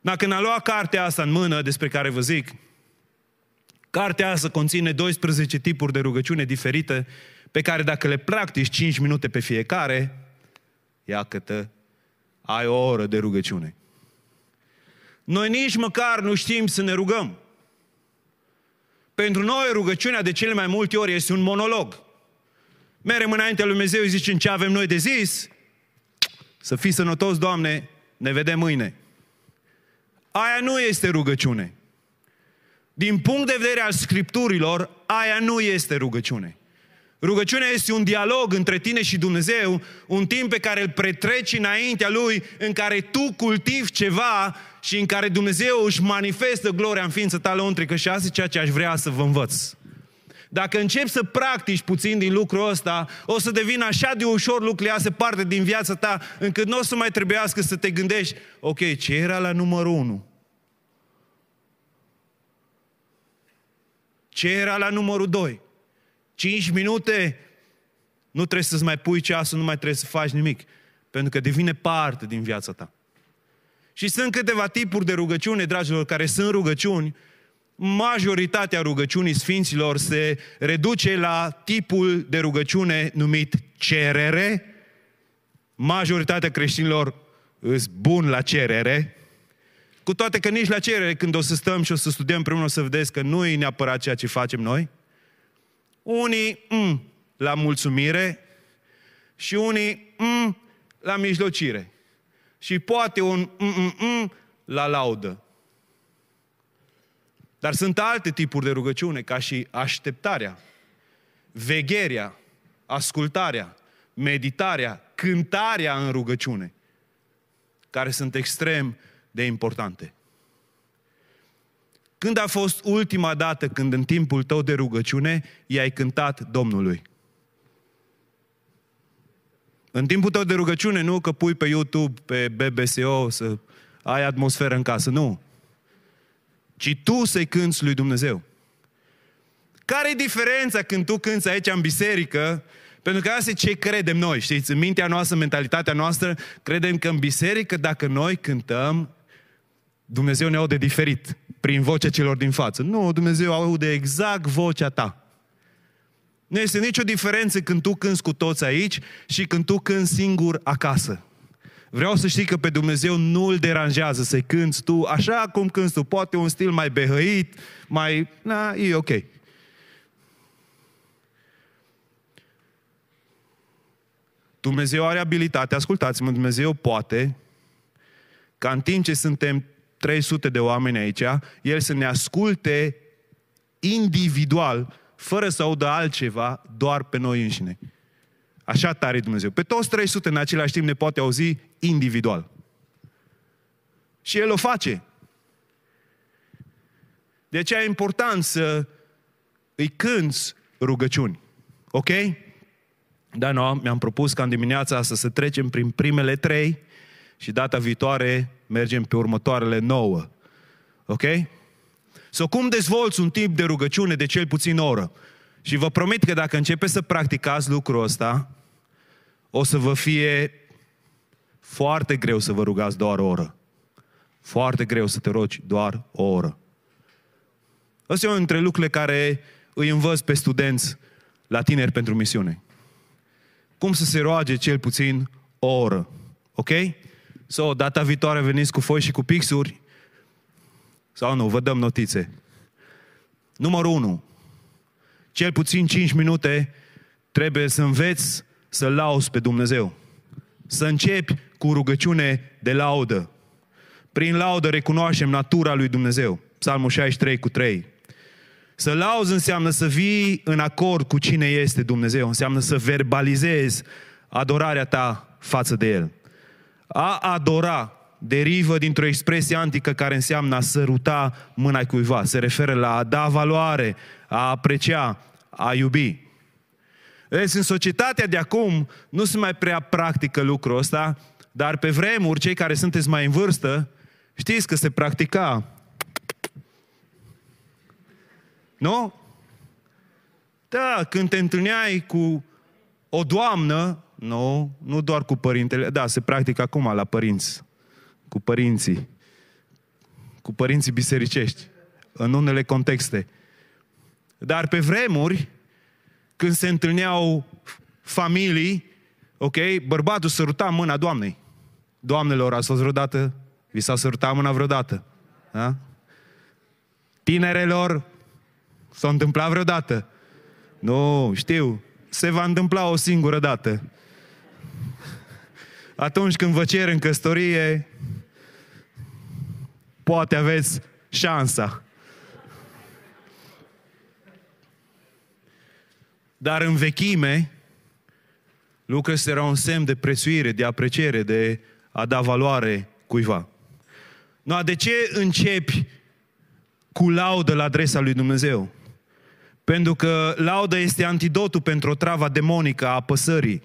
Dacă ne-a luat cartea asta în mână despre care vă zic, Cartea asta conține 12 tipuri de rugăciune diferite, pe care dacă le practici 5 minute pe fiecare, ia câtă, ai o oră de rugăciune. Noi nici măcar nu știm să ne rugăm. Pentru noi rugăciunea de cele mai multe ori este un monolog. Merem înaintea lui Dumnezeu, zicem ce avem noi de zis, să fii sănătos, Doamne, ne vedem mâine. Aia nu este rugăciune. Din punct de vedere al Scripturilor, aia nu este rugăciune. Rugăciunea este un dialog între tine și Dumnezeu, un timp pe care îl pretreci înaintea Lui, în care tu cultivi ceva și în care Dumnezeu își manifestă gloria în ființă ta lăuntrică și asta e ceea ce aș vrea să vă învăț. Dacă începi să practici puțin din lucrul ăsta, o să devină așa de ușor lucrurile astea parte din viața ta, încât nu o să mai trebuiască să te gândești, ok, ce era la numărul 1? Ce era la numărul 2? 5 minute? Nu trebuie să-ți mai pui ceasul, nu mai trebuie să faci nimic. Pentru că devine parte din viața ta. Și sunt câteva tipuri de rugăciune, dragilor, care sunt rugăciuni. Majoritatea rugăciunii Sfinților se reduce la tipul de rugăciune numit cerere. Majoritatea creștinilor sunt bun la cerere, cu toate că nici la cerere, când o să stăm și o să studiem împreună, o să vedeți că nu e neapărat ceea ce facem noi. Unii, mm, la mulțumire și unii, mm, la mijlocire. Și poate un mm, mm, mm, la laudă. Dar sunt alte tipuri de rugăciune, ca și așteptarea, vegherea, ascultarea, meditarea, cântarea în rugăciune, care sunt extrem de importante. Când a fost ultima dată când în timpul tău de rugăciune i-ai cântat Domnului? În timpul tău de rugăciune, nu că pui pe YouTube, pe BBSO, să ai atmosferă în casă, nu. Ci tu să-i cânți lui Dumnezeu. Care e diferența când tu cânți aici în biserică pentru că asta e ce credem noi, știți? În mintea noastră, mentalitatea noastră, credem că în biserică, dacă noi cântăm, Dumnezeu ne aude diferit prin vocea celor din față. Nu, Dumnezeu aude exact vocea ta. Nu este nicio diferență când tu cânți cu toți aici și când tu cânți singur acasă. Vreau să știi că pe Dumnezeu nu îl deranjează să-i cânți tu așa cum cânți tu. Poate un stil mai behăit, mai... Na, e ok. Dumnezeu are abilitate, ascultați-mă, Dumnezeu poate ca în timp ce suntem 300 de oameni aici, El să ne asculte individual, fără să audă altceva, doar pe noi înșine. Așa tare Dumnezeu. Pe toți 300 în același timp ne poate auzi individual. Și El o face. De aceea e important să îi cânți rugăciuni. Ok? Da, nu, mi-am propus ca în dimineața asta să trecem prin primele trei și data viitoare mergem pe următoarele nouă. Ok? So, cum dezvolți un tip de rugăciune de cel puțin o oră? Și vă promit că dacă începeți să practicați lucrul ăsta, o să vă fie foarte greu să vă rugați doar o oră. Foarte greu să te rogi doar o oră. Asta e unul dintre lucrurile care îi învăț pe studenți la tineri pentru misiune. Cum să se roage cel puțin o oră. Ok? So, data viitoare veniți cu foi și cu pixuri sau nu, vă dăm notițe. Numărul 1. Cel puțin 5 minute trebuie să înveți să lauzi pe Dumnezeu. Să începi cu rugăciune de laudă. Prin laudă recunoaștem natura lui Dumnezeu. Psalmul 63 cu 3. Să lauzi înseamnă să vii în acord cu cine este Dumnezeu. Înseamnă să verbalizezi adorarea ta față de El. A adora derivă dintr-o expresie antică care înseamnă a săruta mâna cuiva. Se referă la a da valoare, a aprecia, a iubi. Deci, în societatea de acum nu se mai prea practică lucrul ăsta, dar pe vremuri, cei care sunteți mai în vârstă, știți că se practica. Nu? Da, când te întâlneai cu o doamnă, nu, nu doar cu părintele, da, se practică acum la părinți, cu părinții, cu părinții bisericești, în unele contexte. Dar pe vremuri, când se întâlneau familii, ok, bărbatul săruta mâna doamnei. Doamnelor, ați fost vreodată? Vi s-a sărutat mâna vreodată? Da? Tinerelor, s-a întâmplat vreodată? Nu, știu, se va întâmpla o singură dată. Atunci când vă cer în căsătorie, poate aveți șansa. Dar în vechime, lucrurile era un semn de prețuire, de apreciere, de a da valoare cuiva. No, de ce începi cu laudă la adresa lui Dumnezeu? Pentru că lauda este antidotul pentru o travă demonică a apăsării.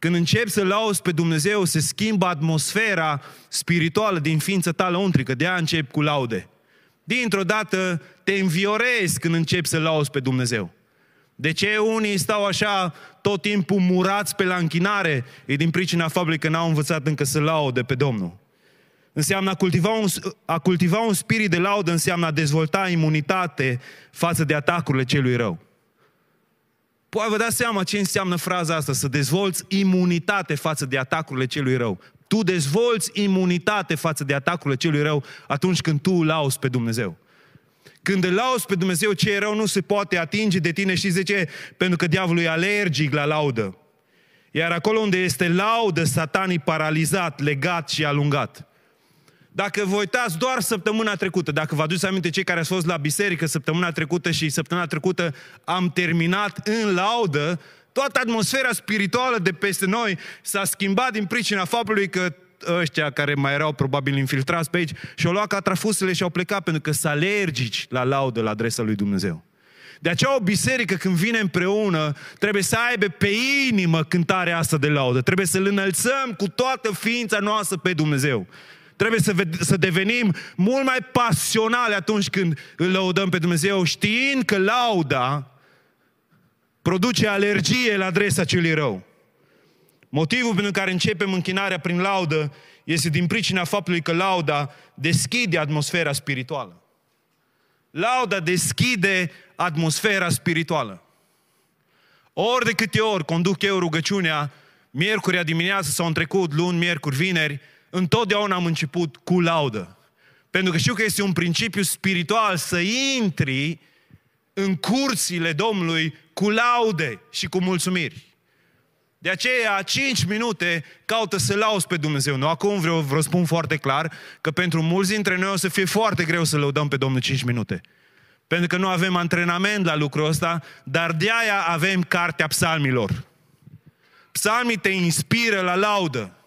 Când începi să lauzi pe Dumnezeu, se schimbă atmosfera spirituală din ființa ta lăuntrică. De aia începi cu laude. Dintr-o dată te înviorezi când începi să lauzi pe Dumnezeu. De ce unii stau așa tot timpul murați pe la închinare? E din pricina faptului că n-au învățat încă să laude pe Domnul. Înseamnă a cultiva, un, a cultiva un spirit de laudă, înseamnă a dezvolta imunitate față de atacurile celui rău. Poate vă dați seama ce înseamnă fraza asta, să dezvolți imunitate față de atacurile celui rău. Tu dezvolți imunitate față de atacurile celui rău atunci când tu lauzi pe Dumnezeu. Când îl lauzi pe Dumnezeu, ce e rău nu se poate atinge de tine, și de ce? Pentru că diavolul e alergic la laudă. Iar acolo unde este laudă, satanii paralizat, legat și alungat. Dacă vă uitați doar săptămâna trecută, dacă vă aduceți aminte cei care ați fost la biserică săptămâna trecută și săptămâna trecută am terminat în laudă, toată atmosfera spirituală de peste noi s-a schimbat din pricina faptului că ăștia care mai erau probabil infiltrați pe aici și-au luat catrafusele și au plecat pentru că sunt alergici la laudă la adresa lui Dumnezeu. De aceea o biserică când vine împreună trebuie să aibă pe inimă cântarea asta de laudă. Trebuie să-L înălțăm cu toată ființa noastră pe Dumnezeu. Trebuie să, să devenim mult mai pasionale atunci când îl lăudăm pe Dumnezeu, știind că lauda produce alergie la adresa celui rău. Motivul pentru care începem închinarea prin laudă este din pricina faptului că lauda deschide atmosfera spirituală. Lauda deschide atmosfera spirituală. Ori de câte ori conduc eu rugăciunea, miercurea dimineață sau în trecut, luni, miercuri, vineri, întotdeauna am început cu laudă. Pentru că știu că este un principiu spiritual să intri în curțile Domnului cu laude și cu mulțumiri. De aceea, 5 minute caută să lauzi pe Dumnezeu. Nu acum vreau, vreau spun foarte clar că pentru mulți dintre noi o să fie foarte greu să lăudăm pe Domnul 5 minute. Pentru că nu avem antrenament la lucrul ăsta, dar de aia avem cartea psalmilor. Psalmii te inspiră la laudă.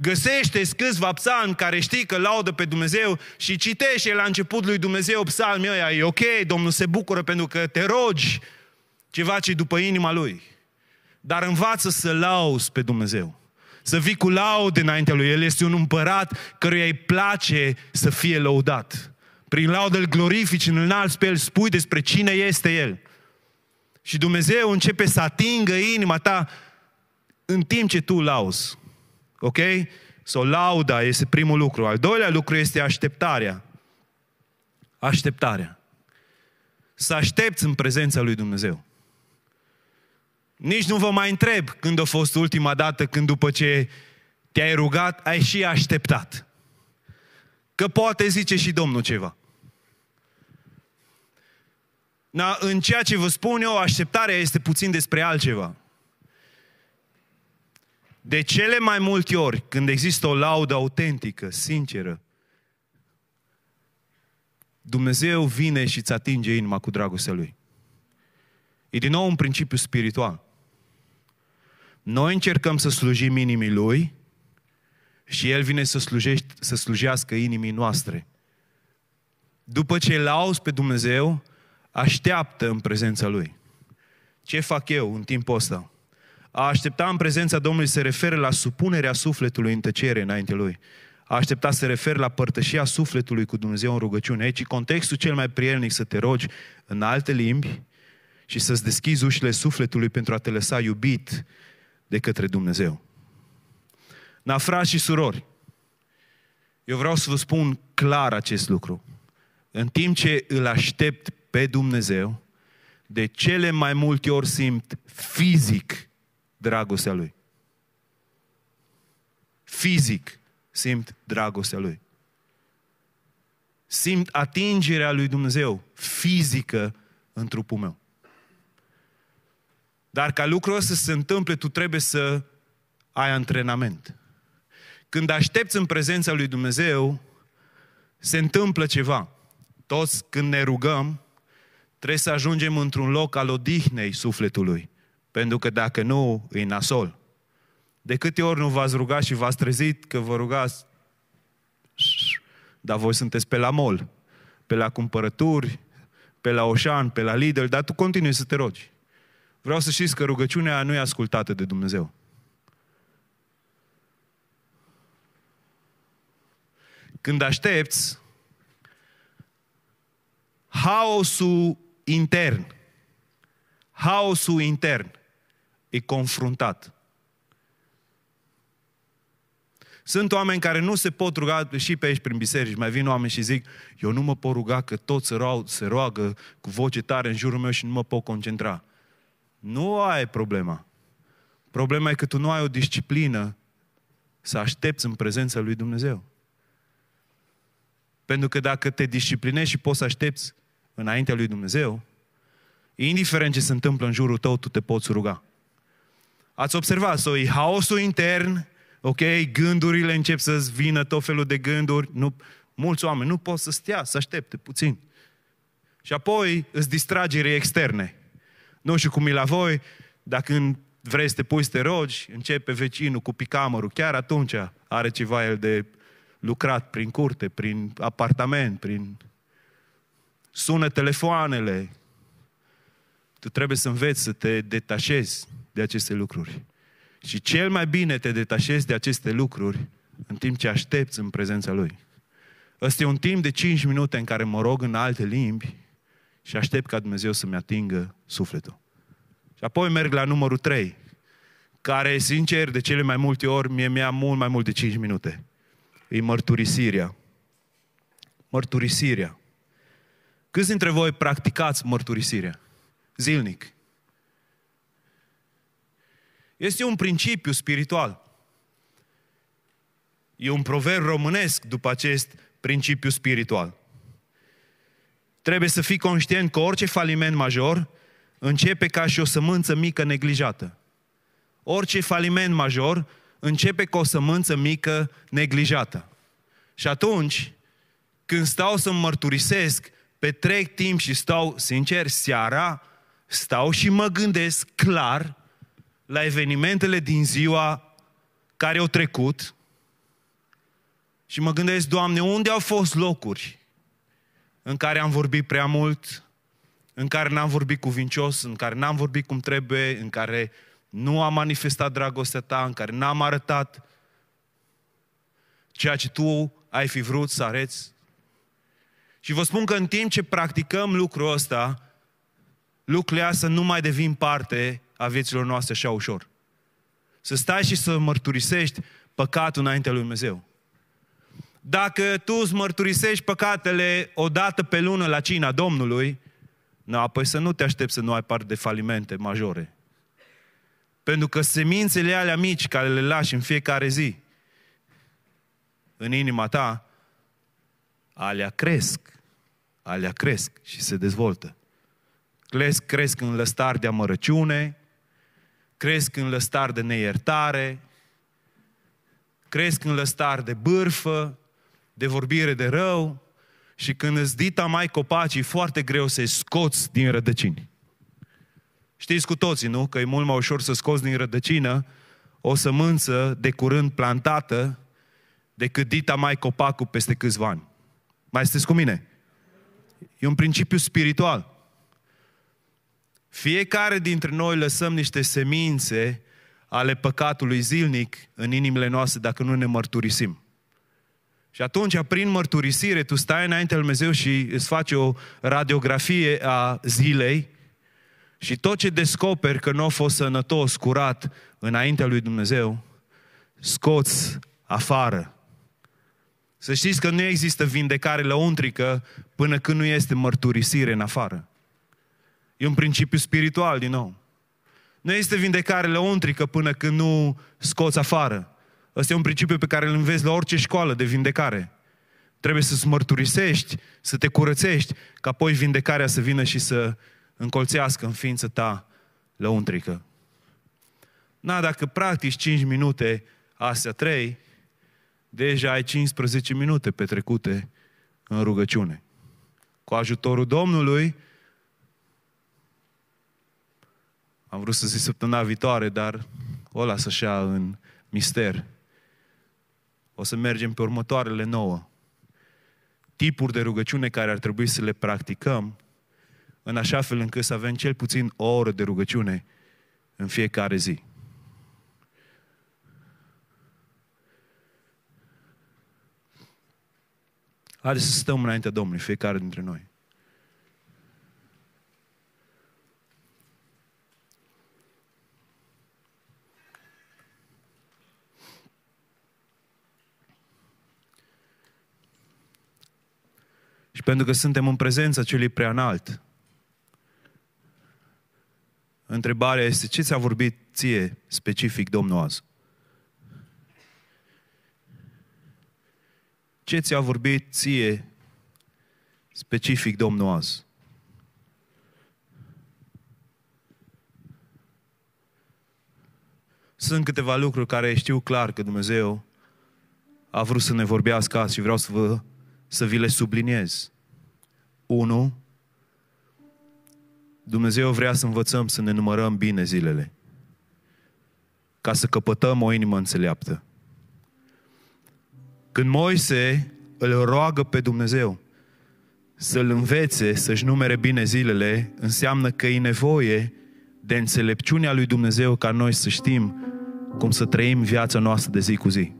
Găsește câțiva psalmi care știi că laudă pe Dumnezeu și citește la început lui Dumnezeu psalmii ăia. E ok, Domnul se bucură pentru că te rogi ceva ce după inima Lui. Dar învață să lauzi pe Dumnezeu. Să vii cu laude înaintea Lui. El este un împărat căruia îi place să fie lăudat. Prin laudă îl glorifici, în înalți pe El, spui despre cine este El. Și Dumnezeu începe să atingă inima ta în timp ce tu lauzi. Ok? So, lauda este primul lucru. Al doilea lucru este așteptarea. Așteptarea. Să aștepți în prezența lui Dumnezeu. Nici nu vă mai întreb când a fost ultima dată când după ce te-ai rugat, ai și așteptat. Că poate zice și Domnul ceva. Na, în ceea ce vă spun eu, așteptarea este puțin despre altceva. De cele mai multe ori, când există o laudă autentică, sinceră, Dumnezeu vine și îți atinge inima cu dragostea Lui. E din nou un principiu spiritual. Noi încercăm să slujim inimii Lui și El vine să, slujești, să slujească inimii noastre. După ce îl auzi pe Dumnezeu, așteaptă în prezența Lui. Ce fac eu în timpul ăsta? A aștepta în prezența Domnului se referă la supunerea sufletului în tăcere înainte Lui. A aștepta se referă la părtășia sufletului cu Dumnezeu în rugăciune. Aici contextul cel mai prielnic să te rogi în alte limbi și să-ți deschizi ușile sufletului pentru a te lăsa iubit de către Dumnezeu. Na, frați și surori, eu vreau să vă spun clar acest lucru. În timp ce îl aștept pe Dumnezeu, de cele mai multe ori simt fizic dragostea Lui. Fizic simt dragostea Lui. Simt atingerea Lui Dumnezeu fizică în trupul meu. Dar ca lucrul ăsta să se întâmple, tu trebuie să ai antrenament. Când aștepți în prezența lui Dumnezeu, se întâmplă ceva. Toți când ne rugăm, trebuie să ajungem într-un loc al odihnei sufletului. Pentru că dacă nu, e nasol. De câte ori nu v-ați rugat și v-ați trezit că vă rugați, dar voi sunteți pe la mol, pe la cumpărături, pe la Oșan, pe la Lidl, dar tu continui să te rogi. Vreau să știți că rugăciunea nu e ascultată de Dumnezeu. Când aștepți, haosul intern, haosul intern e confruntat. Sunt oameni care nu se pot ruga și pe aici prin biserici. Mai vin oameni și zic, eu nu mă pot ruga că toți se, roag, se roagă cu voce tare în jurul meu și nu mă pot concentra. Nu ai problema. Problema e că tu nu ai o disciplină să aștepți în prezența lui Dumnezeu. Pentru că dacă te disciplinezi și poți să aștepți înaintea lui Dumnezeu, indiferent ce se întâmplă în jurul tău, tu te poți ruga. Ați observat, so, e haosul intern, ok, gândurile încep să-ți vină tot felul de gânduri, nu, mulți oameni nu pot să stea, să aștepte puțin. Și apoi îți distragere externe. Nu știu cum e la voi, dacă vrei să te pui să te rogi, începe vecinul cu picamărul, chiar atunci are ceva el de lucrat prin curte, prin apartament, prin... Sună telefoanele. Tu trebuie să înveți să te detașezi de aceste lucruri. Și cel mai bine te detașezi de aceste lucruri în timp ce aștepți în prezența Lui. Ăsta e un timp de 5 minute în care mă rog în alte limbi și aștept ca Dumnezeu să-mi atingă sufletul. Și apoi merg la numărul 3, care, sincer, de cele mai multe ori, mie mi-a mult mai mult de 5 minute. E mărturisirea. Mărturisirea. Câți dintre voi practicați mărturisirea? Zilnic. Este un principiu spiritual. E un proverb românesc după acest principiu spiritual. Trebuie să fii conștient că orice faliment major începe ca și o sămânță mică neglijată. Orice faliment major începe cu o sămânță mică neglijată. Și atunci, când stau să mărturisesc, petrec timp și stau, sincer, seara, stau și mă gândesc clar la evenimentele din ziua care au trecut și mă gândesc, Doamne, unde au fost locuri în care am vorbit prea mult, în care n-am vorbit cuvincios, în care n-am vorbit cum trebuie, în care nu am manifestat dragostea ta, în care n-am arătat ceea ce tu ai fi vrut să arăți. Și vă spun că în timp ce practicăm lucrul ăsta, lucrurile astea nu mai devin parte a vieților noastre așa ușor. Să stai și să mărturisești păcatul înaintea lui Dumnezeu. Dacă tu îți mărturisești păcatele o dată pe lună la cina Domnului, nu, apoi să nu te aștepți să nu ai parte de falimente majore. Pentru că semințele alea mici care le lași în fiecare zi în inima ta, alea cresc. Alea cresc și se dezvoltă. Cresc, cresc în lăstar de amărăciune, cresc în lăstar de neiertare, cresc în lăstar de bârfă, de vorbire de rău și când îți dita mai copacii, e foarte greu să-i scoți din rădăcini. Știți cu toții, nu? Că e mult mai ușor să scoți din rădăcină o sămânță de curând plantată decât dita mai copacul peste câțiva ani. Mai sunteți cu mine? E un principiu spiritual. Fiecare dintre noi lăsăm niște semințe ale păcatului zilnic în inimile noastre dacă nu ne mărturisim. Și atunci, prin mărturisire, tu stai înainte lui Dumnezeu și îți faci o radiografie a zilei și tot ce descoperi că nu a fost sănătos, curat, înaintea lui Dumnezeu, scoți afară. Să știți că nu există vindecare lăuntrică până când nu este mărturisire în afară. E un principiu spiritual, din nou. Nu este vindecare lăuntrică până când nu scoți afară. Ăsta e un principiu pe care îl înveți la orice școală de vindecare. Trebuie să-ți mărturisești, să te curățești, ca apoi vindecarea să vină și să încolțească în ființa ta lăuntrică. Na, dacă practici 5 minute, astea 3, deja ai 15 minute petrecute în rugăciune. Cu ajutorul Domnului, am vrut să zic săptămâna viitoare, dar o las așa în mister. O să mergem pe următoarele nouă. Tipuri de rugăciune care ar trebui să le practicăm în așa fel încât să avem cel puțin o oră de rugăciune în fiecare zi. Haideți să stăm înaintea Domnului, fiecare dintre noi. Și pentru că suntem în prezența celui preanalt, întrebarea este ce ți-a vorbit ție specific Domnul azi? Ce ți-a vorbit ție specific Domnul azi? Sunt câteva lucruri care știu clar că Dumnezeu a vrut să ne vorbească azi și vreau să, vă, să vi le subliniez. Unu, Dumnezeu vrea să învățăm să ne numărăm bine zilele, ca să căpătăm o inimă înțeleaptă. Când Moise îl roagă pe Dumnezeu să-l învețe să-și numere bine zilele, înseamnă că e nevoie de înțelepciunea lui Dumnezeu ca noi să știm cum să trăim viața noastră de zi cu zi.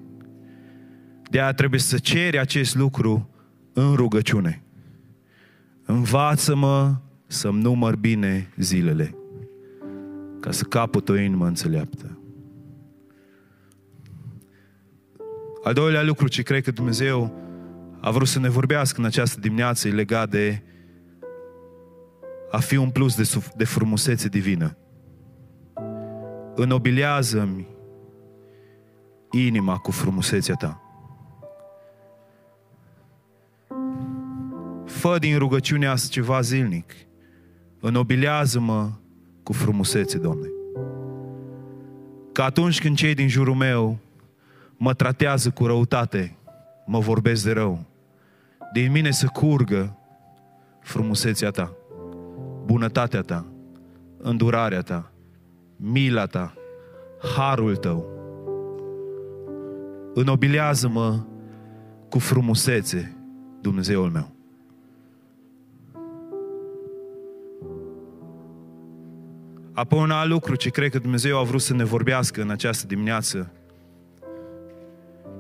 De aia trebuie să ceri acest lucru în rugăciune. Învață-mă să-mi număr bine zilele, ca să capăt o inimă înțeleaptă. Al doilea lucru ce cred că Dumnezeu a vrut să ne vorbească în această dimineață e legat de a fi un plus de, de frumusețe divină. Înobilează-mi inima cu frumusețea ta. Fă din rugăciunea asta ceva zilnic. Înobilează-mă cu frumusețe, Doamne. Că atunci când cei din jurul meu mă tratează cu răutate, mă vorbesc de rău, din mine să curgă frumusețea ta, bunătatea ta, îndurarea ta, mila ta, harul tău. Înobilează-mă cu frumusețe, Dumnezeul meu. Apoi un alt lucru ce cred că Dumnezeu a vrut să ne vorbească în această dimineață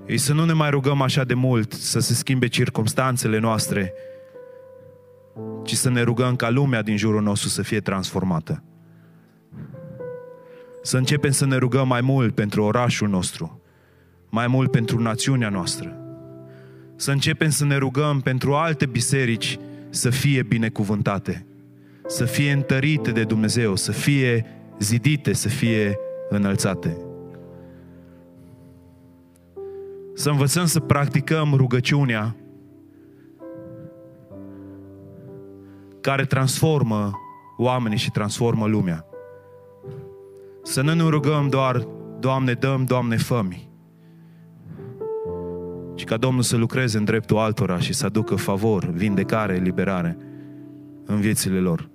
e să nu ne mai rugăm așa de mult să se schimbe circumstanțele noastre, ci să ne rugăm ca lumea din jurul nostru să fie transformată. Să începem să ne rugăm mai mult pentru orașul nostru, mai mult pentru națiunea noastră. Să începem să ne rugăm pentru alte biserici să fie binecuvântate să fie întărite de Dumnezeu, să fie zidite, să fie înălțate. Să învățăm să practicăm rugăciunea care transformă oamenii și transformă lumea. Să nu ne rugăm doar, Doamne dăm, Doamne fămi, ci ca Domnul să lucreze în dreptul altora și să aducă favor, vindecare, liberare în viețile lor.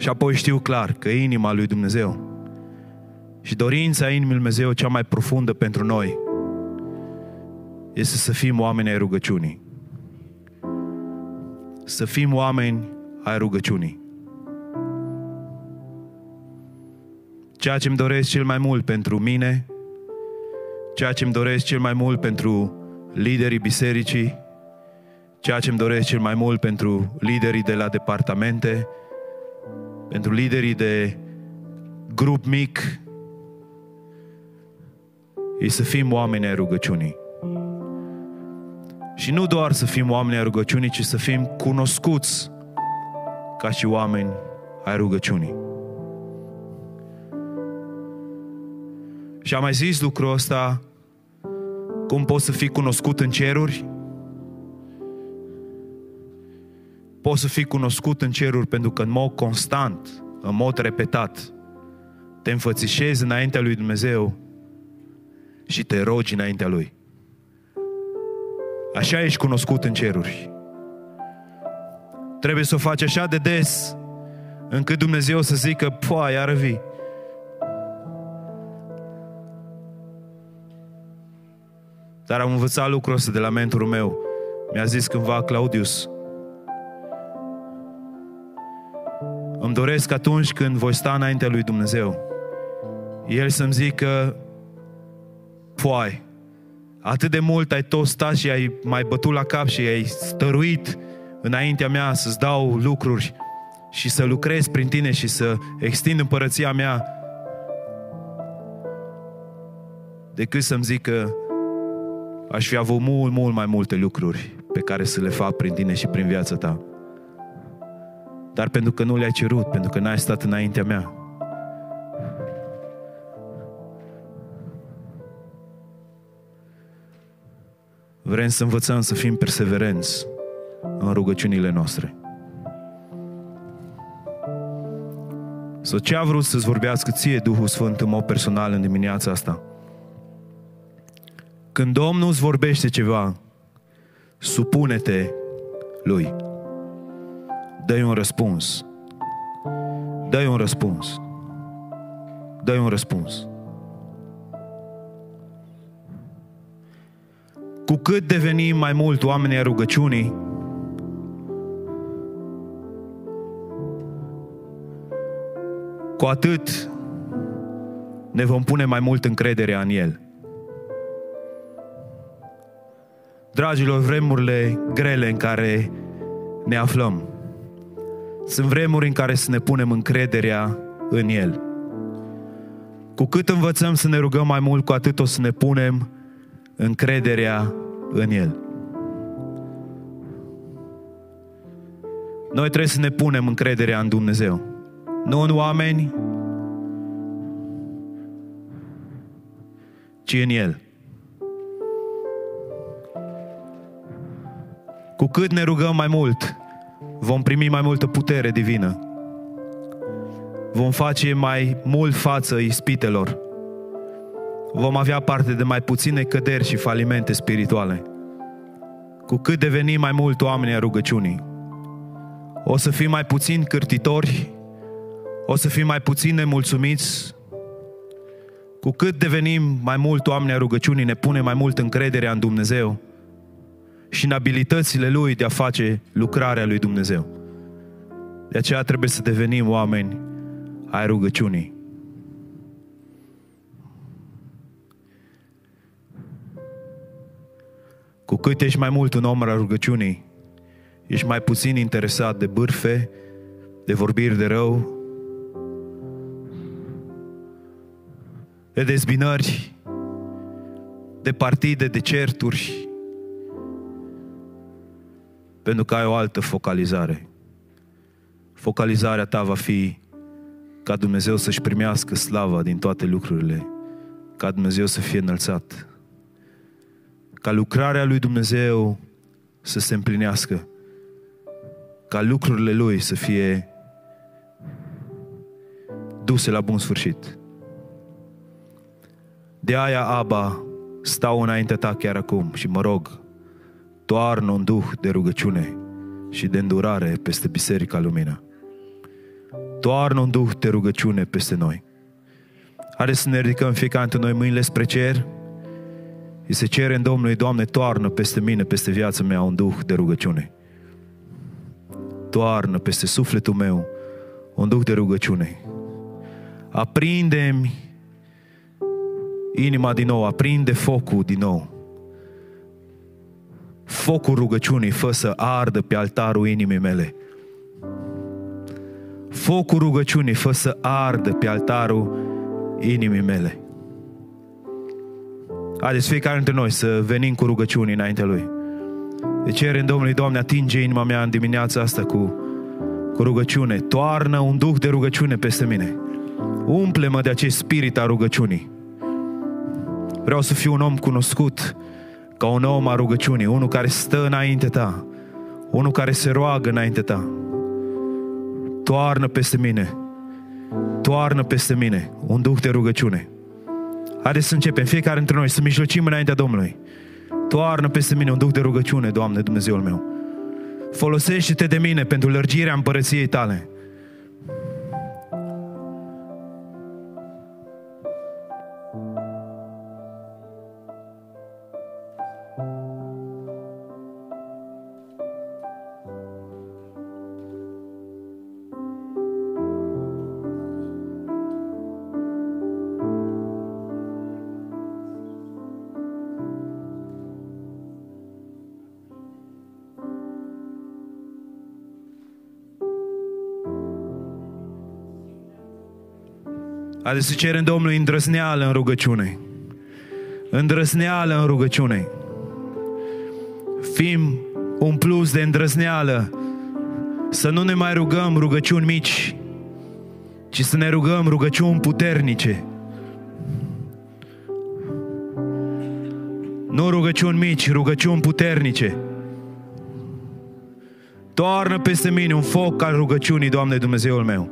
Și apoi știu clar că inima lui Dumnezeu și dorința inimii lui Dumnezeu cea mai profundă pentru noi este să fim oameni ai rugăciunii. Să fim oameni ai rugăciunii. Ceea ce îmi doresc cel mai mult pentru mine, ceea ce îmi doresc cel mai mult pentru liderii bisericii, ceea ce îmi doresc cel mai mult pentru liderii de la departamente, pentru liderii de grup mic, e să fim oameni ai rugăciunii. Și nu doar să fim oameni ai rugăciunii, ci să fim cunoscuți ca și oameni ai rugăciunii. Și am mai zis lucrul ăsta, cum poți să fii cunoscut în ceruri? Poți să fii cunoscut în ceruri pentru că în mod constant, în mod repetat, te înfățișezi înaintea lui Dumnezeu și te rogi înaintea Lui. Așa ești cunoscut în ceruri. Trebuie să o faci așa de des, încât Dumnezeu să zică, poa, iară vii. Dar am învățat lucrul ăsta de la mentorul meu. Mi-a zis cândva Claudius, îmi doresc atunci când voi sta înaintea lui Dumnezeu, El să-mi zică, foai, atât de mult ai tot stat și ai mai bătut la cap și ai stăruit înaintea mea să-ți dau lucruri și să lucrez prin tine și să extind împărăția mea, decât să-mi zică aș fi avut mult, mult mai multe lucruri pe care să le fac prin tine și prin viața ta. Dar pentru că nu le-ai cerut, pentru că n-ai stat înaintea mea. Vrem să învățăm să fim perseverenți în rugăciunile noastre. Sau ce a vrut să-ți vorbească ție Duhul Sfânt în mod personal în dimineața asta? Când Domnul îți vorbește ceva, supune-te Lui. Dă-i un răspuns. Dă-i un răspuns. Dă-i un răspuns. Cu cât devenim mai mult oameni a rugăciunii, cu atât ne vom pune mai mult încrederea în El. Dragilor, vremurile grele în care ne aflăm, sunt vremuri în care să ne punem încrederea în El. Cu cât învățăm să ne rugăm mai mult, cu atât o să ne punem încrederea în El. Noi trebuie să ne punem încrederea în Dumnezeu. Nu în oameni, ci în El. Cu cât ne rugăm mai mult, vom primi mai multă putere divină. Vom face mai mult față ispitelor. Vom avea parte de mai puține căderi și falimente spirituale. Cu cât devenim mai mult oameni a rugăciunii, o să fim mai puțin cârtitori, o să fim mai puțin nemulțumiți, cu cât devenim mai mult oameni a rugăciunii, ne pune mai mult încrederea în Dumnezeu, și în abilitățile Lui de a face lucrarea Lui Dumnezeu. De aceea trebuie să devenim oameni ai rugăciunii. Cu cât ești mai mult un om al rugăciunii, ești mai puțin interesat de bârfe, de vorbiri de rău, de dezbinări, de partide, de certuri, pentru că ai o altă focalizare. focalizarea ta va fi ca Dumnezeu să-și primească slava din toate lucrurile, ca Dumnezeu să fie înălțat, ca lucrarea lui Dumnezeu să se împlinească, ca lucrurile Lui să fie duse la bun sfârșit. De aia, Aba, stau înaintea ta chiar acum și mă rog, toarnă un duh de rugăciune și de îndurare peste Biserica Lumina. Toarnă un duh de rugăciune peste noi. Haideți să ne ridicăm fiecare dintre noi mâinile spre cer. Și se cere în Domnului, Doamne, toarnă peste mine, peste viața mea un duh de rugăciune. Toarnă peste sufletul meu un duh de rugăciune. Aprinde-mi inima din nou, aprinde focul din nou. Focul rugăciunii fă să ardă pe altarul inimii mele. Focul rugăciunii fă să ardă pe altarul inimii mele. Haideți fiecare dintre noi să venim cu rugăciuni înaintea Lui. De cerem Domnului, Doamne, atinge inima mea în dimineața asta cu, cu rugăciune. Toarnă un duh de rugăciune peste mine. Umple-mă de acest spirit a rugăciunii. Vreau să fiu un om cunoscut ca un om a rugăciunii, unul care stă înainte ta, unul care se roagă înainte ta. Toarnă peste mine, toarnă peste mine un duh de rugăciune. Haideți să începem, fiecare dintre noi, să mijlocim înaintea Domnului. Toarnă peste mine un duh de rugăciune, Doamne, Dumnezeul meu. Folosește-te de mine pentru lărgirea împărăției tale. Haideți să cerem Domnului îndrăzneală în rugăciune. Îndrăzneală în rugăciune. Fim un plus de îndrăzneală. Să nu ne mai rugăm rugăciuni mici, ci să ne rugăm rugăciuni puternice. Nu rugăciuni mici, rugăciuni puternice. Toarnă peste mine un foc al rugăciunii, Doamne Dumnezeul meu.